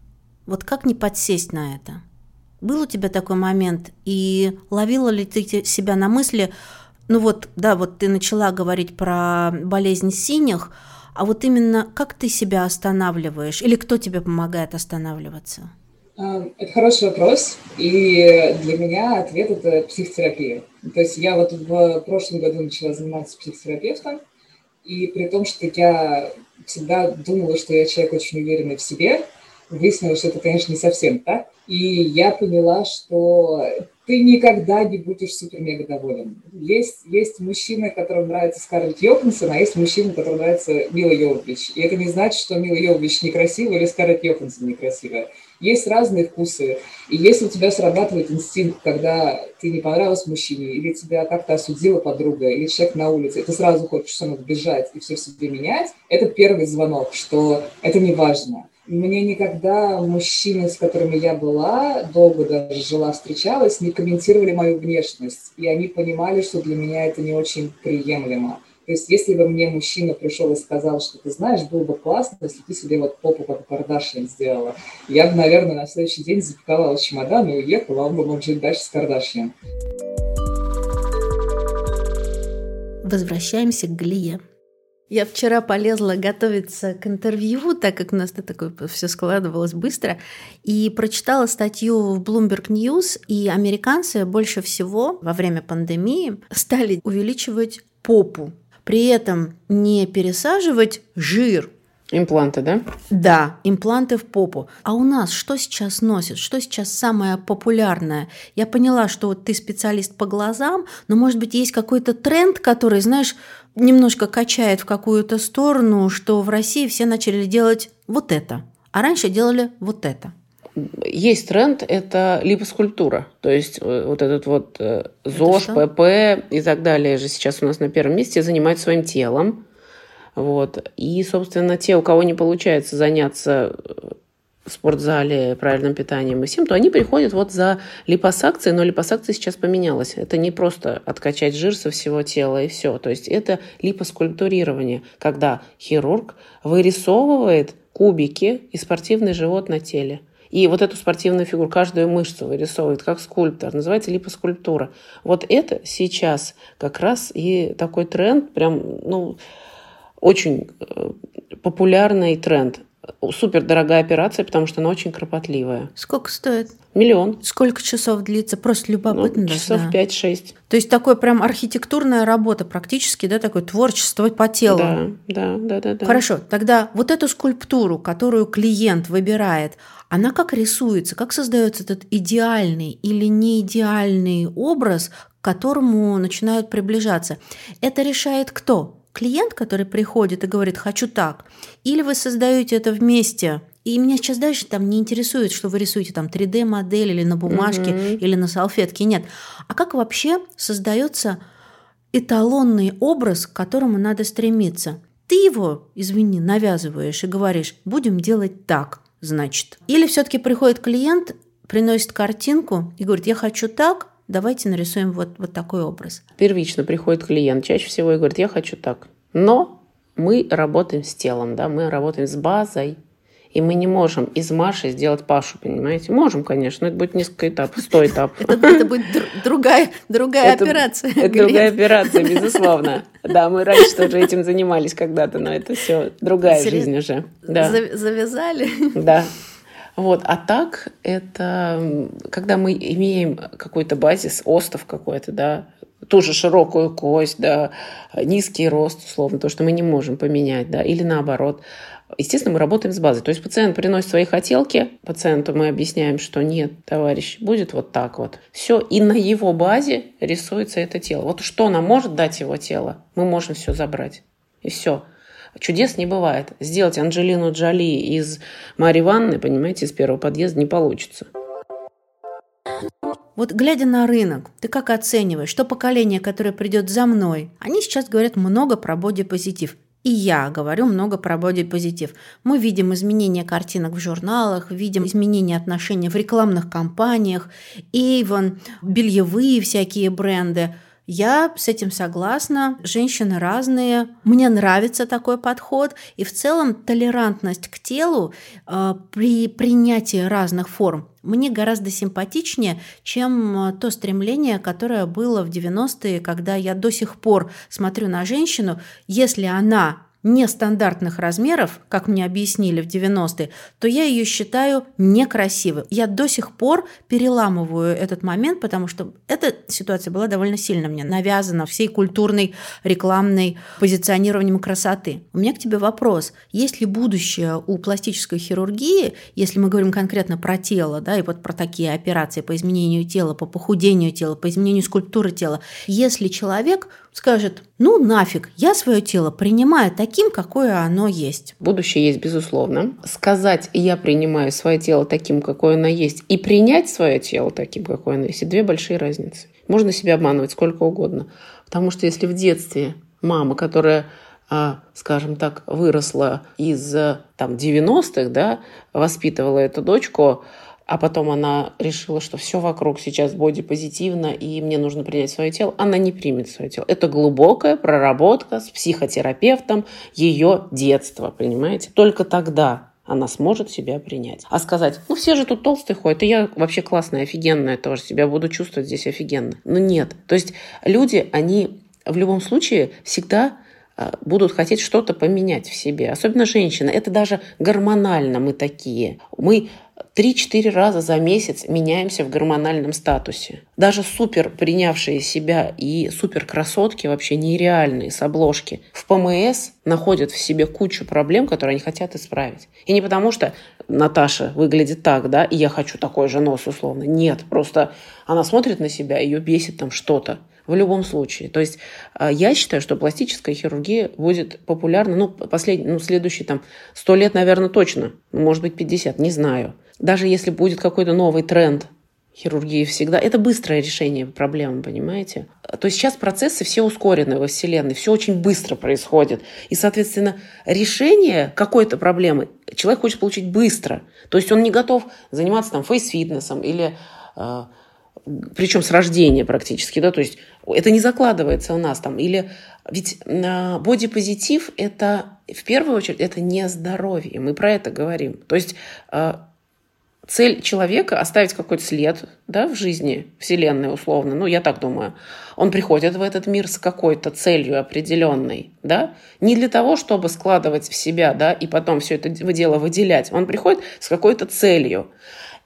Вот как не подсесть на это? Был у тебя такой момент, и ловила ли ты себя на мысли, ну вот, да, вот ты начала говорить про болезнь синих, а вот именно как ты себя останавливаешь или кто тебе помогает останавливаться? А, это хороший вопрос, и для меня ответ – это психотерапия. То есть я вот в прошлом году начала заниматься психотерапевтом, и при том, что я всегда думала, что я человек очень уверенный в себе, выяснилось, что это, конечно, не совсем так. И я поняла, что ты никогда не будешь супер-мега доволен. Есть, есть мужчина, которому нравится Скарлетт Йоханссон, а есть мужчина, которому нравится Мила Йовович. И это не значит, что Мила Йовович некрасивая или Скарлетт Йоханссон некрасивая. Есть разные вкусы. И если у тебя срабатывает инстинкт, когда ты не понравилась мужчине, или тебя как-то осудила подруга, или человек на улице, и ты сразу хочешь что бежать и все себе менять, это первый звонок, что это не важно мне никогда мужчины, с которыми я была, долго даже жила, встречалась, не комментировали мою внешность. И они понимали, что для меня это не очень приемлемо. То есть если бы мне мужчина пришел и сказал, что ты знаешь, было бы классно, если ты себе вот попу как Кардашьян сделала, я бы, наверное, на следующий день запаковала чемодан и уехала, он бы мог жить дальше с Кардашьян. Возвращаемся к Глие. Я вчера полезла готовиться к интервью, так как у нас это такое все складывалось быстро, и прочитала статью в Bloomberg News, и американцы больше всего во время пандемии стали увеличивать попу, при этом не пересаживать жир, Импланты, да? Да, импланты в попу. А у нас что сейчас носят? Что сейчас самое популярное? Я поняла, что вот ты специалист по глазам, но, может быть, есть какой-то тренд, который, знаешь, немножко качает в какую-то сторону, что в России все начали делать вот это, а раньше делали вот это. есть тренд, это липоскульптура. То есть э, вот этот вот э, ЗОЖ, ПП и так далее же сейчас у нас на первом месте занимаются своим телом. Вот. И, собственно, те, у кого не получается заняться в спортзале правильным питанием и всем, то они приходят вот за липосакцией, но липосакция сейчас поменялась. Это не просто откачать жир со всего тела и все. То есть это липоскультурирование, когда хирург вырисовывает кубики и спортивный живот на теле. И вот эту спортивную фигуру, каждую мышцу вырисовывает, как скульптор. Называется липоскульптура. Вот это сейчас как раз и такой тренд, прям, ну, очень э, популярный тренд супер дорогая операция, потому что она очень кропотливая. Сколько стоит? Миллион. Сколько часов длится? Просто любопытно. Ну, часов да. 5-6. То есть такое прям архитектурная работа практически, да, такое творчество по телу. Да, да, да, да. да. Хорошо, тогда вот эту скульптуру, которую клиент выбирает, она как рисуется, как создается этот идеальный или не идеальный образ, к которому начинают приближаться. Это решает кто? Клиент, который приходит и говорит «хочу так», или вы создаете это вместе, и меня сейчас дальше там не интересует, что вы рисуете там 3D-модель или на бумажке, mm-hmm. или на салфетке, нет. А как вообще создается эталонный образ, к которому надо стремиться? Ты его, извини, навязываешь и говоришь, будем делать так, значит. Или все-таки приходит клиент, приносит картинку и говорит, я хочу так, давайте нарисуем вот, вот такой образ. Первично приходит клиент чаще всего и говорит, я хочу так. Но мы работаем с телом, да, мы работаем с базой, и мы не можем из Маши сделать Пашу, понимаете? Можем, конечно, но это будет несколько этапов, сто этапов. Это будет другая, другая операция. Это другая операция, безусловно. Да, мы раньше тоже этим занимались когда-то, но это все другая жизнь уже. Завязали? Да. Вот. А так это когда мы имеем какой-то базис, остов какой-то, да, тоже широкую кость, да, низкий рост, условно, то, что мы не можем поменять, да, или наоборот. Естественно, мы работаем с базой. То есть пациент приносит свои хотелки, пациенту мы объясняем, что нет, товарищ, будет вот так вот. Все, и на его базе рисуется это тело. Вот что нам может дать его тело, мы можем все забрать. И все. Чудес не бывает. Сделать Анджелину Джоли из Марии Ванны, понимаете, из первого подъезда не получится. Вот глядя на рынок, ты как оцениваешь, что поколение, которое придет за мной, они сейчас говорят много про бодипозитив. И я говорю много про бодипозитив. Мы видим изменения картинок в журналах, видим изменения отношений в рекламных кампаниях, Avon, бельевые всякие бренды – я с этим согласна. Женщины разные. Мне нравится такой подход. И в целом толерантность к телу э, при принятии разных форм мне гораздо симпатичнее, чем э, то стремление, которое было в 90-е, когда я до сих пор смотрю на женщину, если она нестандартных размеров, как мне объяснили в 90-е, то я ее считаю некрасивой. Я до сих пор переламываю этот момент, потому что эта ситуация была довольно сильно мне навязана всей культурной рекламной позиционированием красоты. У меня к тебе вопрос. Есть ли будущее у пластической хирургии, если мы говорим конкретно про тело, да, и вот про такие операции по изменению тела, по похудению тела, по изменению скульптуры тела, если человек скажет, ну нафиг, я свое тело принимаю таким, какое оно есть. Будущее есть, безусловно. Сказать «я принимаю свое тело таким, какое оно есть» и принять свое тело таким, какое оно есть – две большие разницы. Можно себя обманывать сколько угодно. Потому что если в детстве мама, которая а, скажем так, выросла из там, 90-х, да, воспитывала эту дочку, а потом она решила, что все вокруг сейчас бодипозитивно, и мне нужно принять свое тело, она не примет свое тело. Это глубокая проработка с психотерапевтом ее детства, понимаете? Только тогда она сможет себя принять. А сказать, ну все же тут толстые ходят, и я вообще классная, офигенная тоже, себя буду чувствовать здесь офигенно. Но нет. То есть люди, они в любом случае всегда будут хотеть что-то поменять в себе. Особенно женщины. Это даже гормонально мы такие. Мы 3-4 раза за месяц меняемся в гормональном статусе. Даже супер принявшие себя и супер красотки, вообще нереальные с обложки, в ПМС находят в себе кучу проблем, которые они хотят исправить. И не потому, что Наташа выглядит так, да, и я хочу такой же нос условно. Нет, просто она смотрит на себя, ее бесит там что-то. В любом случае. То есть а, я считаю, что пластическая хирургия будет популярна, ну, последний, ну, следующие там сто лет, наверное, точно, может быть, 50, не знаю. Даже если будет какой-то новый тренд хирургии всегда. Это быстрое решение проблемы, понимаете? То есть сейчас процессы все ускорены во Вселенной, все очень быстро происходит. И, соответственно, решение какой-то проблемы человек хочет получить быстро. То есть он не готов заниматься там фейс-фитнесом или э, причем с рождения практически, да, то есть это не закладывается у нас там. Или ведь на бодипозитив это в первую очередь это не здоровье, мы про это говорим. То есть э, цель человека оставить какой-то след да, в жизни Вселенной условно, ну, я так думаю. Он приходит в этот мир с какой-то целью определенной, да, не для того, чтобы складывать в себя, да, и потом все это дело выделять. Он приходит с какой-то целью.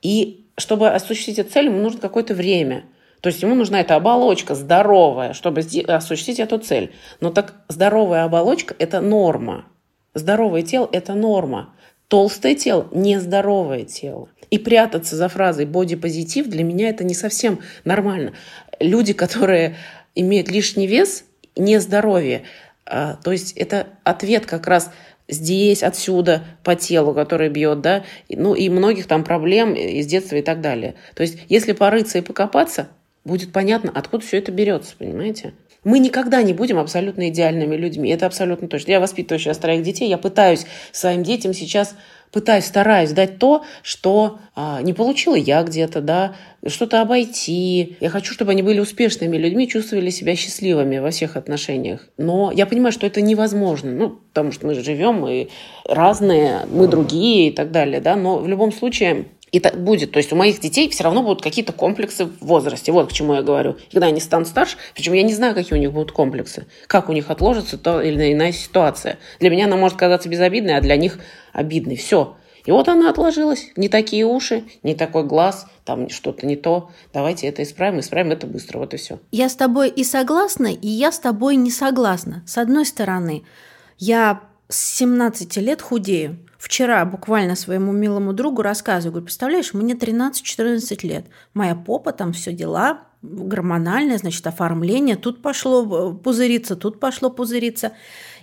И чтобы осуществить эту цель, ему нужно какое-то время. То есть ему нужна эта оболочка здоровая, чтобы осуществить эту цель. Но так здоровая оболочка – это норма. Здоровое тело – это норма. Толстое тело – нездоровое тело. И прятаться за фразой бодипозитив для меня это не совсем нормально. Люди, которые имеют лишний вес, не здоровье. А, то есть это ответ как раз здесь, отсюда, по телу, который бьет, да, ну и многих там проблем из детства и так далее. То есть если порыться и покопаться, будет понятно, откуда все это берется, понимаете? Мы никогда не будем абсолютно идеальными людьми. Это абсолютно точно. Я воспитываю сейчас троих детей, я пытаюсь своим детям сейчас пытаюсь, стараюсь дать то, что а, не получила я где-то, да, что-то обойти. Я хочу, чтобы они были успешными людьми, чувствовали себя счастливыми во всех отношениях. Но я понимаю, что это невозможно, ну, потому что мы живем, мы разные, мы другие и так далее, да, но в любом случае и так будет. То есть у моих детей все равно будут какие-то комплексы в возрасте. Вот к чему я говорю. Когда они станут старше, причем я не знаю, какие у них будут комплексы, как у них отложится то или иная ситуация. Для меня она может казаться безобидной, а для них обидной. Все. И вот она отложилась. Не такие уши, не такой глаз, там что-то не то. Давайте это исправим, исправим это быстро. Вот и все. Я с тобой и согласна, и я с тобой не согласна. С одной стороны, я с 17 лет худею. Вчера буквально своему милому другу рассказываю, говорю, представляешь, мне 13-14 лет, моя попа, там все дела, гормональное, значит, оформление, тут пошло э, пузыриться, тут пошло пузыриться.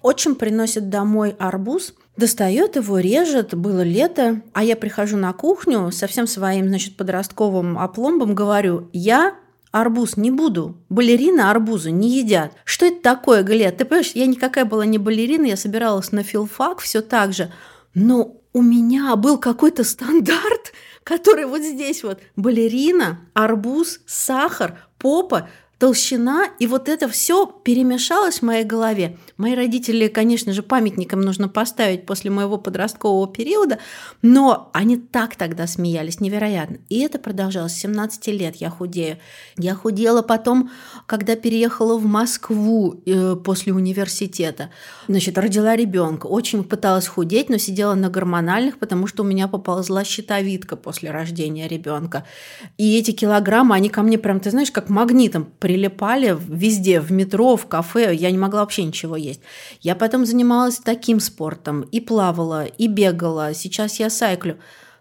Отчим приносит домой арбуз, достает его, режет, было лето, а я прихожу на кухню со всем своим, значит, подростковым опломбом, говорю, я арбуз не буду. Балерины арбузы не едят. Что это такое, Галет? Ты понимаешь, я никакая была не балерина, я собиралась на филфак все так же. Но у меня был какой-то стандарт, который вот здесь вот балерина, арбуз, сахар, попа, толщина, и вот это все перемешалось в моей голове. Мои родители, конечно же, памятником нужно поставить после моего подросткового периода, но они так тогда смеялись, невероятно. И это продолжалось. С 17 лет я худею. Я худела потом, когда переехала в Москву э, после университета. Значит, родила ребенка. Очень пыталась худеть, но сидела на гормональных, потому что у меня поползла щитовидка после рождения ребенка. И эти килограммы, они ко мне прям, ты знаешь, как магнитом прилипали везде, в метро, в кафе. Я не могла вообще ничего есть. Я потом занималась таким спортом, и плавала, и бегала. Сейчас я сайклю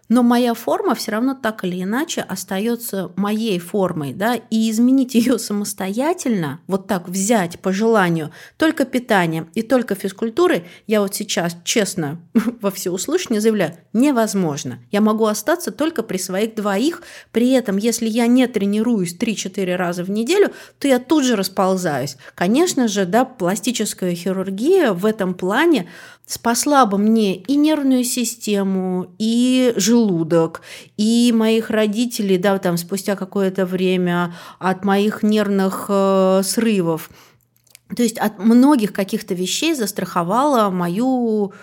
но моя форма все равно так или иначе остается моей формой, да, и изменить ее самостоятельно, вот так взять по желанию только питание и только физкультуры, я вот сейчас честно во всеуслышание заявляю, невозможно. Я могу остаться только при своих двоих, при этом, если я не тренируюсь 3-4 раза в неделю, то я тут же расползаюсь. Конечно же, да, пластическая хирургия в этом плане спасла бы мне и нервную систему, и желудок, и моих родителей, да, там спустя какое-то время от моих нервных э, срывов. То есть от многих каких-то вещей застраховала мою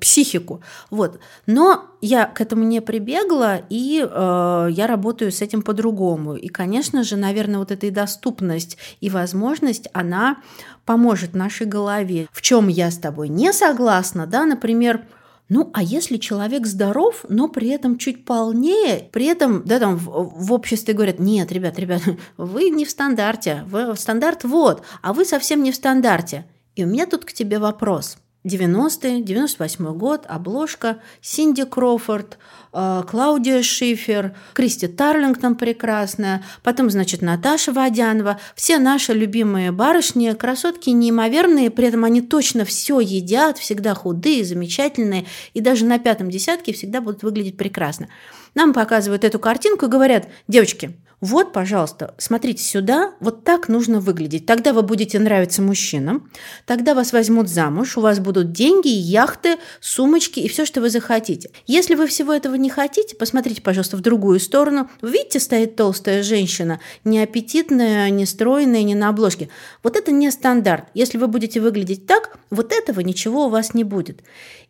психику. Вот. Но я к этому не прибегла, и э, я работаю с этим по-другому. И, конечно же, наверное, вот эта и доступность, и возможность, она поможет нашей голове. В чем я с тобой не согласна, да, например, ну, а если человек здоров, но при этом чуть полнее, при этом, да, там в, в обществе говорят, нет, ребят, ребят, вы не в стандарте, вы, стандарт вот, а вы совсем не в стандарте. И у меня тут к тебе вопрос – 90-е, 98 год, обложка, Синди Крофорд, э, Клаудия Шифер, Кристи Тарлингтон прекрасная, потом, значит, Наташа Водянова. Все наши любимые барышни, красотки неимоверные, при этом они точно все едят, всегда худые, замечательные, и даже на пятом десятке всегда будут выглядеть прекрасно. Нам показывают эту картинку и говорят, девочки, вот, пожалуйста, смотрите сюда, вот так нужно выглядеть. Тогда вы будете нравиться мужчинам, тогда вас возьмут замуж, у вас будут деньги, яхты, сумочки и все, что вы захотите. Если вы всего этого не хотите, посмотрите, пожалуйста, в другую сторону. Видите, стоит толстая женщина, не аппетитная, не стройная, не на обложке. Вот это не стандарт. Если вы будете выглядеть так, вот этого ничего у вас не будет.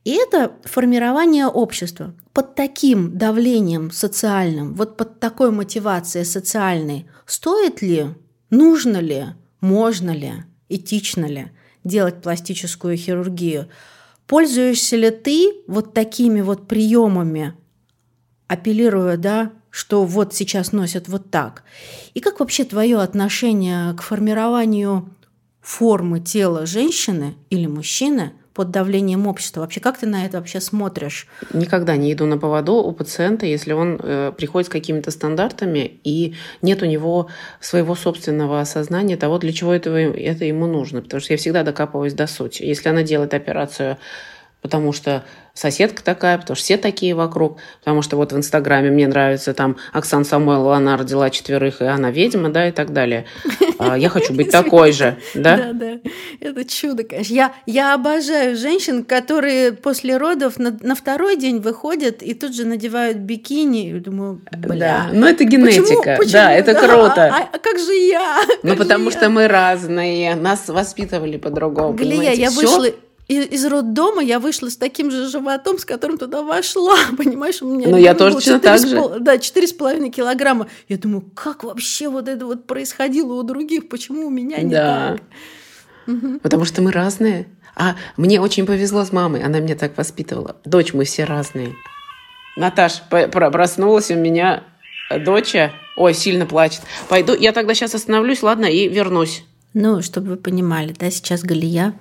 И это формирование общества. Под таким давлением социальным, вот под такой мотивацией социальной, стоит ли, нужно ли, можно ли, этично ли делать пластическую хирургию? Пользуешься ли ты вот такими вот приемами, апеллируя, да, что вот сейчас носят вот так? И как вообще твое отношение к формированию формы тела женщины или мужчины – под давлением общества. Вообще, как ты на это вообще смотришь? Никогда не иду на поводу у пациента, если он э, приходит с какими-то стандартами и нет у него своего собственного осознания того, для чего это, это ему нужно. Потому что я всегда докапываюсь до сути. Если она делает операцию потому что соседка такая, потому что все такие вокруг, потому что вот в Инстаграме мне нравится там Оксана Самойлова, она родила четверых, и она ведьма, да, и так далее. А, я хочу быть такой же, да? Да, да, это чудо, конечно. Я, я обожаю женщин, которые после родов на, на второй день выходят и тут же надевают бикини. Я думаю, бля. Да, но это генетика, почему, почему? да, это да, круто. А, а как же я? Ну, потому что мы разные, нас воспитывали по-другому, Галия, я вышла из роддома я вышла с таким же животом, с которым туда вошла, понимаешь, у меня. Ну я тоже точно так же. Пол, да, четыре с половиной килограмма. Я думаю, как вообще вот это вот происходило у других, почему у меня не да. так? Потому что мы разные. А мне очень повезло с мамой, она меня так воспитывала. Дочь, мы все разные. Наташ, проснулась у меня доча, ой, сильно плачет. Пойду, я тогда сейчас остановлюсь, ладно, и вернусь. Ну, чтобы вы понимали, да, сейчас Галия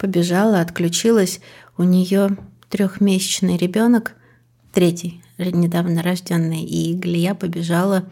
побежала, отключилась. У нее трехмесячный ребенок, третий, недавно рожденный, и Галия побежала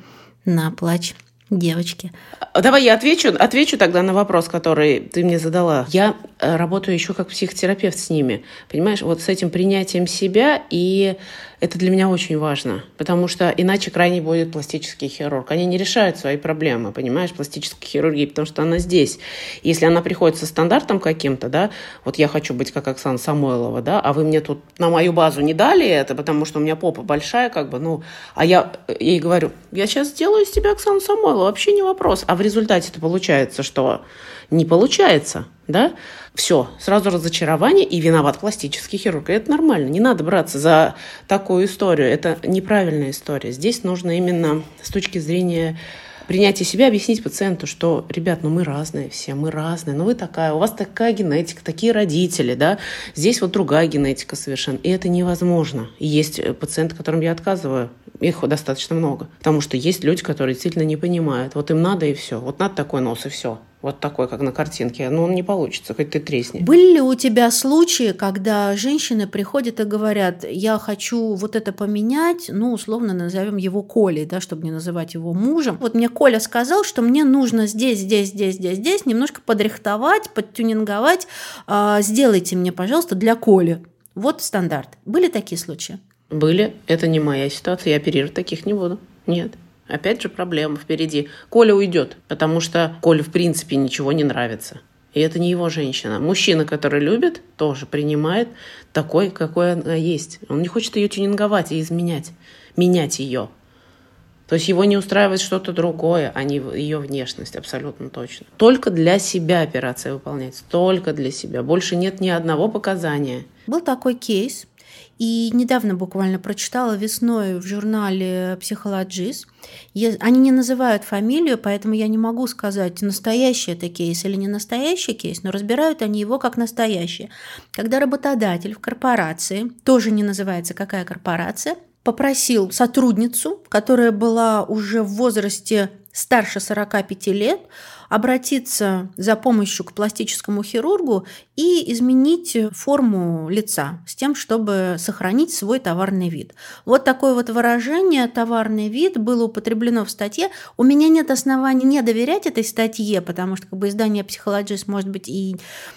на плач девочки. Давай я отвечу, отвечу тогда на вопрос, который ты мне задала. Я работаю еще как психотерапевт с ними. Понимаешь, вот с этим принятием себя и это для меня очень важно, потому что иначе крайне будет пластический хирург. Они не решают свои проблемы, понимаешь, пластической хирургии, потому что она здесь. Если она приходит со стандартом каким-то, да, вот я хочу быть как Оксана Самойлова, да, а вы мне тут на мою базу не дали это, потому что у меня попа большая, как бы, ну, а я ей говорю, я сейчас сделаю из тебя Оксану Самойлову, вообще не вопрос. А в результате это получается, что не получается, да, все, сразу разочарование и виноват пластический хирург. И это нормально, не надо браться за такую историю, это неправильная история. Здесь нужно именно с точки зрения принятия себя объяснить пациенту, что, ребят, ну мы разные все, мы разные, ну вы такая, у вас такая генетика, такие родители, да, здесь вот другая генетика совершенно, и это невозможно. И есть пациенты, которым я отказываю, их достаточно много, потому что есть люди, которые действительно не понимают, вот им надо и все, вот надо такой нос и все вот такой, как на картинке, но он не получится, хоть ты тресни. Были ли у тебя случаи, когда женщины приходят и говорят, я хочу вот это поменять, ну, условно назовем его Колей, да, чтобы не называть его мужем. Вот мне Коля сказал, что мне нужно здесь, здесь, здесь, здесь, здесь немножко подрихтовать, подтюнинговать, а, сделайте мне, пожалуйста, для Коли. Вот стандарт. Были такие случаи? Были. Это не моя ситуация, я оперировать таких не буду. Нет. Опять же проблема впереди. Коля уйдет, потому что Коле в принципе ничего не нравится. И это не его женщина. Мужчина, который любит, тоже принимает такой, какой она есть. Он не хочет ее тюнинговать и изменять, менять ее. То есть его не устраивает что-то другое, а не ее внешность, абсолютно точно. Только для себя операция выполняется, только для себя. Больше нет ни одного показания. Был такой кейс, и недавно буквально прочитала весной в журнале «Психологист». Они не называют фамилию, поэтому я не могу сказать, настоящий это кейс или не настоящий кейс, но разбирают они его как настоящий. Когда работодатель в корпорации, тоже не называется какая корпорация, попросил сотрудницу, которая была уже в возрасте старше 45 лет, обратиться за помощью к пластическому хирургу и изменить форму лица с тем, чтобы сохранить свой товарный вид. Вот такое вот выражение «товарный вид» было употреблено в статье. У меня нет оснований не доверять этой статье, потому что как бы, издание «Психологист» может быть и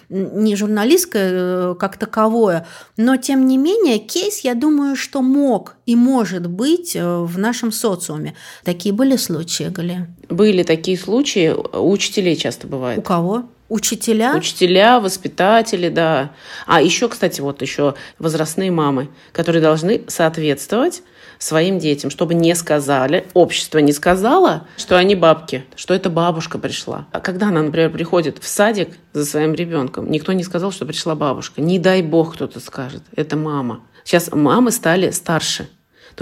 не журналистское э, как таковое, но тем не менее кейс, я думаю, что мог и может быть э, в нашем социуме. Такие были случаи, Галя? Были такие случаи, у учителей часто бывает. У кого? Учителя? Учителя, воспитатели, да. А еще, кстати, вот еще возрастные мамы, которые должны соответствовать своим детям, чтобы не сказали, общество не сказало, что они бабки, что это бабушка пришла. А когда она, например, приходит в садик за своим ребенком, никто не сказал, что пришла бабушка. Не дай бог кто-то скажет, это мама. Сейчас мамы стали старше.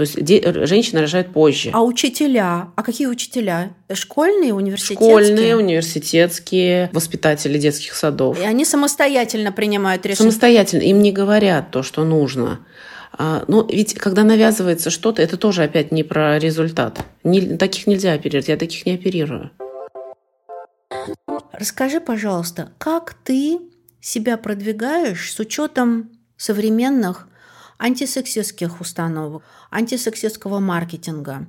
То есть де- женщины рожают позже. А учителя? А какие учителя? Школьные, университетские? Школьные, университетские, воспитатели детских садов. И они самостоятельно принимают решение? Самостоятельно. Им не говорят то, что нужно. А, но ведь когда навязывается что-то, это тоже опять не про результат. Не, таких нельзя оперировать, я таких не оперирую. Расскажи, пожалуйста, как ты себя продвигаешь с учетом современных антисексистских установок, антисексистского маркетинга,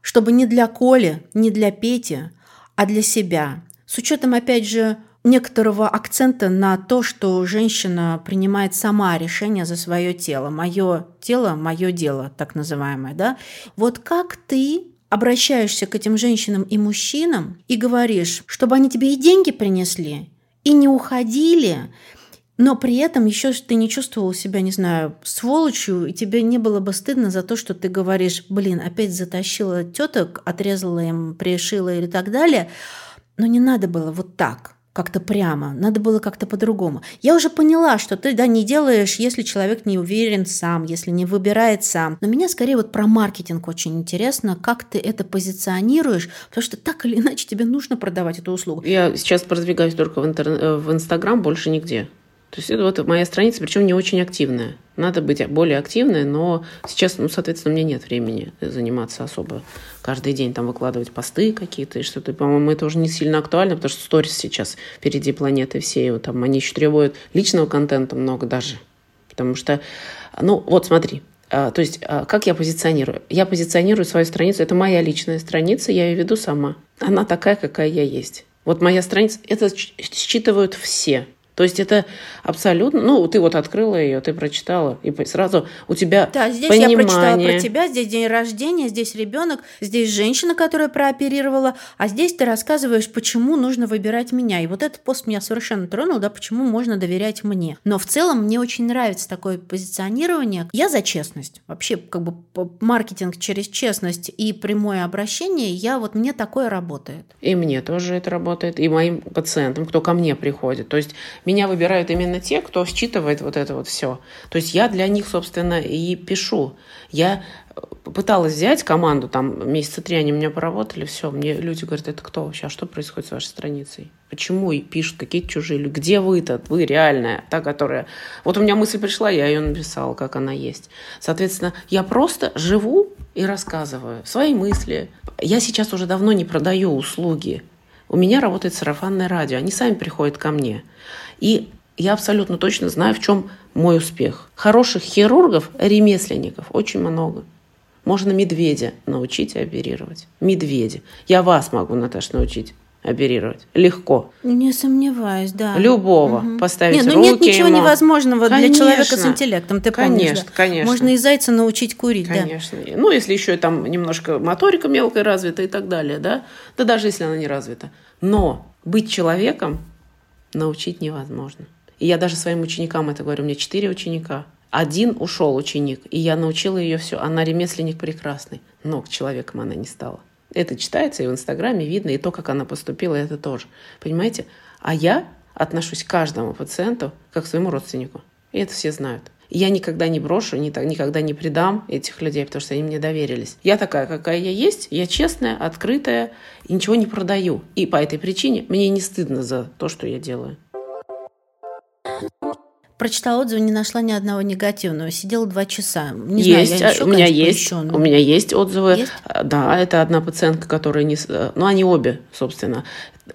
чтобы не для Коли, не для Пети, а для себя. С учетом, опять же, некоторого акцента на то, что женщина принимает сама решение за свое тело. Мое тело, мое дело, так называемое. Да? Вот как ты обращаешься к этим женщинам и мужчинам и говоришь, чтобы они тебе и деньги принесли, и не уходили, но при этом еще ты не чувствовал себя, не знаю, сволочью, и тебе не было бы стыдно за то, что ты говоришь, блин, опять затащила теток, отрезала им, пришила или так далее. Но не надо было вот так как-то прямо, надо было как-то по-другому. Я уже поняла, что ты да, не делаешь, если человек не уверен сам, если не выбирает сам. Но меня скорее вот про маркетинг очень интересно, как ты это позиционируешь, потому что так или иначе тебе нужно продавать эту услугу. Я сейчас продвигаюсь только в, интер... в Инстаграм, больше нигде. То есть это вот моя страница, причем не очень активная. Надо быть более активной, но сейчас, ну, соответственно, у меня нет времени заниматься особо каждый день там выкладывать посты какие-то и что-то. По-моему, это уже не сильно актуально, потому что сторис сейчас впереди планеты всей. Вот, там они еще требуют личного контента много даже. Потому что, ну, вот смотри, а, то есть, а, как я позиционирую? Я позиционирую свою страницу, это моя личная страница, я ее веду сама. Она такая, какая я есть. Вот моя страница, это считывают все. То есть это абсолютно, ну, ты вот открыла ее, ты прочитала, и сразу у тебя Да, здесь понимание. я прочитала про тебя, здесь день рождения, здесь ребенок, здесь женщина, которая прооперировала, а здесь ты рассказываешь, почему нужно выбирать меня. И вот этот пост меня совершенно тронул, да, почему можно доверять мне. Но в целом мне очень нравится такое позиционирование. Я за честность. Вообще, как бы маркетинг через честность и прямое обращение, я вот мне такое работает. И мне тоже это работает, и моим пациентам, кто ко мне приходит. То есть меня выбирают именно те, кто считывает вот это вот все. То есть я для них, собственно, и пишу. Я пыталась взять команду, там месяца три они у меня поработали, все, мне люди говорят, это кто вообще, а что происходит с вашей страницей? Почему и пишут какие-то чужие люди? Где вы-то? Вы реальная, та, которая... Вот у меня мысль пришла, я ее написала, как она есть. Соответственно, я просто живу и рассказываю свои мысли. Я сейчас уже давно не продаю услуги. У меня работает сарафанное радио, они сами приходят ко мне. И я абсолютно точно знаю, в чем мой успех. Хороших хирургов, ремесленников очень много. Можно медведя научить оперировать. Медведя. Я вас могу, Наташа, научить оперировать. Легко. Не сомневаюсь, да. Любого. Угу. Поставить нет, ну руки нет ничего ему. невозможного конечно. для человека с интеллектом, ты конечно, помнишь. Да? Конечно, Можно и зайца научить курить, конечно. да. Ну, если еще там немножко моторика мелкая развита и так далее, да. Да даже если она не развита. Но быть человеком научить невозможно. И я даже своим ученикам это говорю. У меня четыре ученика. Один ушел ученик, и я научила ее все. Она ремесленник прекрасный, но человеком она не стала. Это читается и в Инстаграме видно, и то, как она поступила, это тоже. Понимаете? А я отношусь к каждому пациенту как к своему родственнику. И это все знают. И я никогда не брошу, никогда не предам этих людей, потому что они мне доверились. Я такая, какая я есть, я честная, открытая, и ничего не продаю. И по этой причине мне не стыдно за то, что я делаю. прочитала отзывы, не нашла ни одного негативного. Сидела два часа. Не есть, знаю, еще, у меня конечно, есть, у меня есть отзывы. Есть? Да, это одна пациентка, которая не, ну они обе, собственно,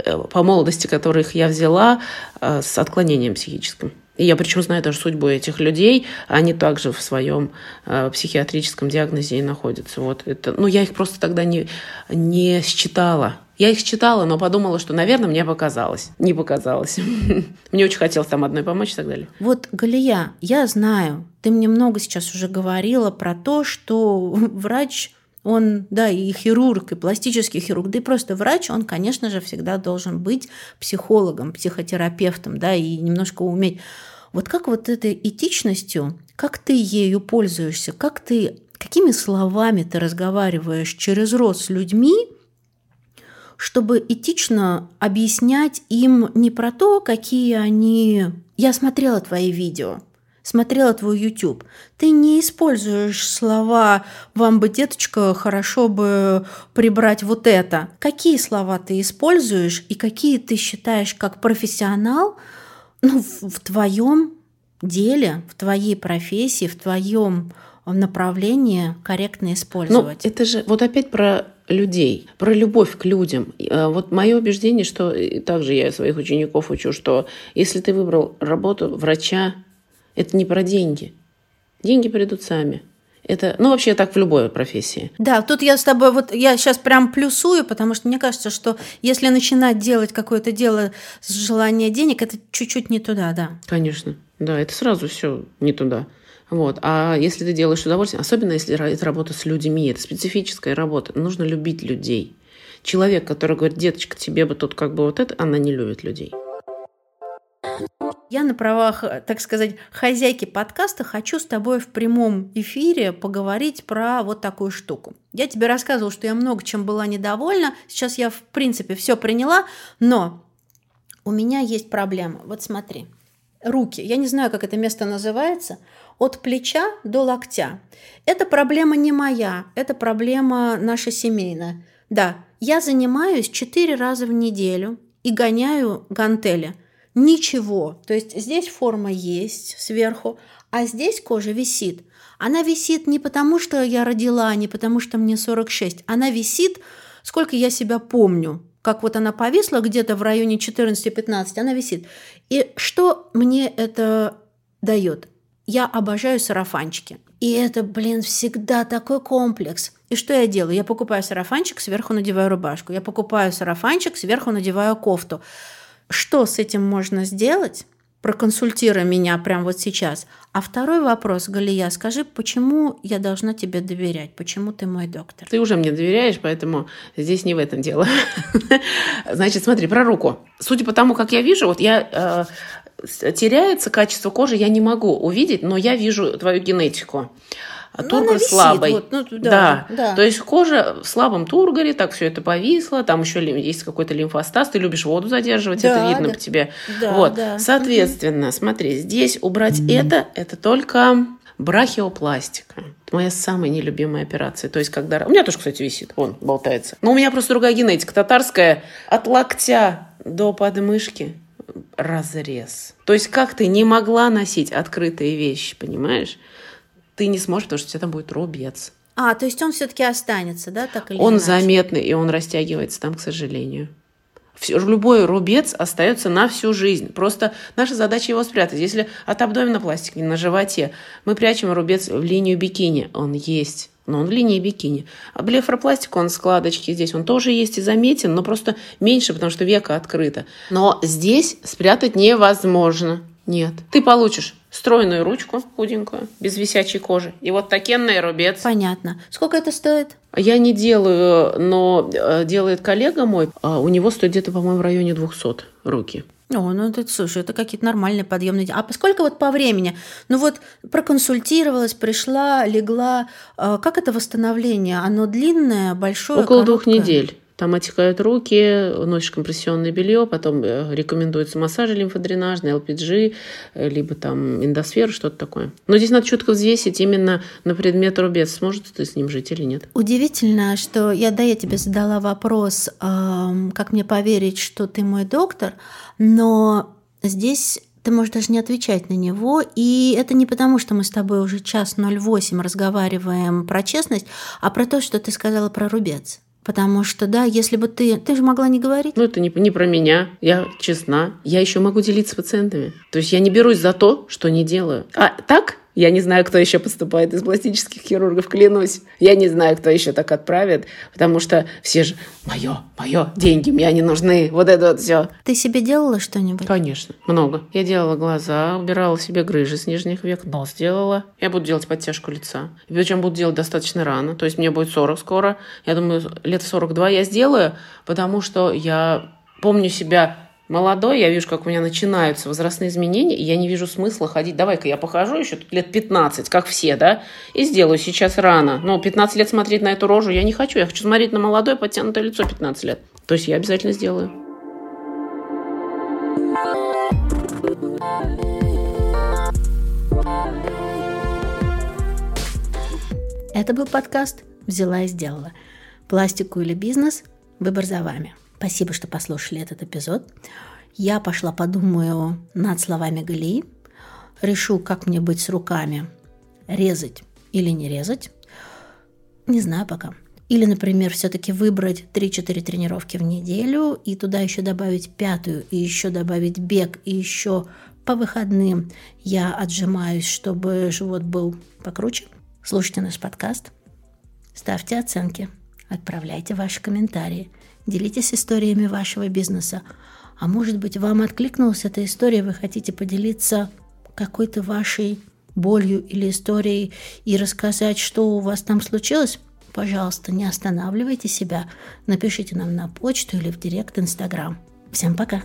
э, по молодости, которых я взяла э, с отклонением психическим. И я причем знаю даже судьбу этих людей, они также в своем э, психиатрическом диагнозе и находятся. Вот это, ну, я их просто тогда не, не считала. Я их читала, но подумала, что, наверное, мне показалось. Не показалось. Мне очень хотелось там одной помочь и так далее. Вот, Галия, я знаю, ты мне много сейчас уже говорила про то, что врач он, да, и хирург, и пластический хирург, да и просто врач, он, конечно же, всегда должен быть психологом, психотерапевтом, да, и немножко уметь. Вот как вот этой этичностью, как ты ею пользуешься, как ты, какими словами ты разговариваешь через рот с людьми, чтобы этично объяснять им не про то, какие они... Я смотрела твои видео, смотрела твой YouTube, ты не используешь слова «вам бы, деточка, хорошо бы прибрать вот это». Какие слова ты используешь и какие ты считаешь как профессионал ну, в, в твоем деле, в твоей профессии, в твоем направлении корректно использовать? Ну, это же вот опять про людей, про любовь к людям. Э, вот мое убеждение, что также я своих учеников учу, что если ты выбрал работу врача, это не про деньги. Деньги придут сами. Это, ну, вообще так в любой профессии. Да, тут я с тобой, вот я сейчас прям плюсую, потому что мне кажется, что если начинать делать какое-то дело с желания денег, это чуть-чуть не туда, да. Конечно, да, это сразу все не туда. Вот. А если ты делаешь удовольствие, особенно если это работа с людьми, это специфическая работа, нужно любить людей. Человек, который говорит, деточка, тебе бы тут как бы вот это, она не любит людей. Я на правах, так сказать, хозяйки подкаста хочу с тобой в прямом эфире поговорить про вот такую штуку. Я тебе рассказывала, что я много чем была недовольна. Сейчас я, в принципе, все приняла, но у меня есть проблема. Вот смотри, руки. Я не знаю, как это место называется. От плеча до локтя. Это проблема не моя, это проблема наша семейная. Да, я занимаюсь 4 раза в неделю и гоняю гантели – Ничего. То есть здесь форма есть сверху, а здесь кожа висит. Она висит не потому, что я родила, не потому, что мне 46. Она висит, сколько я себя помню. Как вот она повисла где-то в районе 14-15, она висит. И что мне это дает? Я обожаю сарафанчики. И это, блин, всегда такой комплекс. И что я делаю? Я покупаю сарафанчик, сверху надеваю рубашку. Я покупаю сарафанчик, сверху надеваю кофту. Что с этим можно сделать? Проконсультируй меня прямо вот сейчас. А второй вопрос, Галия, скажи, почему я должна тебе доверять? Почему ты мой доктор? Ты уже мне доверяешь, поэтому здесь не в этом дело. Значит, смотри, про руку. Судя по тому, как я вижу, вот я э, теряется качество кожи, я не могу увидеть, но я вижу твою генетику а ну, тургор слабый. Вот, ну, да, да. да. То есть кожа в слабом тургоре, так все это повисло, там еще есть какой-то лимфостаз, ты любишь воду задерживать, да, это видно да. по тебе. Да, вот. Да. Соответственно, угу. смотри, здесь убрать угу. это, это только брахиопластика. Моя самая нелюбимая операция. То есть, когда... У меня тоже, кстати, висит. Он болтается. Но у меня просто другая генетика. Татарская от локтя до подмышки разрез. То есть, как ты не могла носить открытые вещи, понимаешь? Ты не сможешь, потому что у тебя там будет рубец. А, то есть он все-таки останется, да, так или Он иначе? заметный, и он растягивается там, к сожалению. Любой рубец остается на всю жизнь. Просто наша задача его спрятать. Если от абдоминопластики на животе мы прячем рубец в линию бикини, он есть но он в линии бикини. А блефропластик, он складочки здесь, он тоже есть и заметен, но просто меньше, потому что века открыто. Но здесь спрятать невозможно. Нет. Ты получишь стройную ручку худенькую, без висячей кожи. И вот такенный рубец. Понятно. Сколько это стоит? Я не делаю, но э, делает коллега мой. А у него стоит где-то, по-моему, в районе 200 руки. О, ну это, слушай, это какие-то нормальные подъемные. А поскольку вот по времени? Ну вот проконсультировалась, пришла, легла. Э, как это восстановление? Оно длинное, большое? Около короткое? двух недель. Там отекают руки, носишь компрессионное белье, потом э, рекомендуется массажи лимфодренажные, LPG, э, либо там эндосфера, что-то такое. Но здесь надо четко взвесить именно на предмет рубец, сможет ты с ним жить или нет. Удивительно, что я, да, я тебе задала вопрос, как мне поверить, что ты мой доктор, но здесь ты можешь даже не отвечать на него. И это не потому, что мы с тобой уже час 08 разговариваем про честность, а про то, что ты сказала про рубец. Потому что, да, если бы ты... Ты же могла не говорить. Ну, это не, не про меня. Я честна. Я еще могу делиться с пациентами. То есть я не берусь за то, что не делаю. А так я не знаю, кто еще поступает из пластических хирургов, клянусь. Я не знаю, кто еще так отправит, потому что все же мое, мое, деньги мне не нужны, вот это вот все. Ты себе делала что-нибудь? Конечно, много. Я делала глаза, убирала себе грыжи с нижних век, нос делала. Я буду делать подтяжку лица. И причем буду делать достаточно рано, то есть мне будет 40 скоро. Я думаю, лет 42 я сделаю, потому что я помню себя молодой, я вижу, как у меня начинаются возрастные изменения, и я не вижу смысла ходить. Давай-ка я похожу еще тут лет 15, как все, да, и сделаю сейчас рано. Но 15 лет смотреть на эту рожу я не хочу. Я хочу смотреть на молодое подтянутое лицо 15 лет. То есть я обязательно сделаю. Это был подкаст «Взяла и сделала». Пластику или бизнес – выбор за вами. Спасибо, что послушали этот эпизод. Я пошла подумаю над словами Галии, решу, как мне быть с руками, резать или не резать. Не знаю пока. Или, например, все-таки выбрать 3-4 тренировки в неделю и туда еще добавить пятую, и еще добавить бег, и еще по выходным я отжимаюсь, чтобы живот был покруче. Слушайте наш подкаст, ставьте оценки, отправляйте ваши комментарии – Делитесь историями вашего бизнеса. А может быть, вам откликнулась эта история, вы хотите поделиться какой-то вашей болью или историей и рассказать, что у вас там случилось? Пожалуйста, не останавливайте себя. Напишите нам на почту или в директ Инстаграм. Всем пока!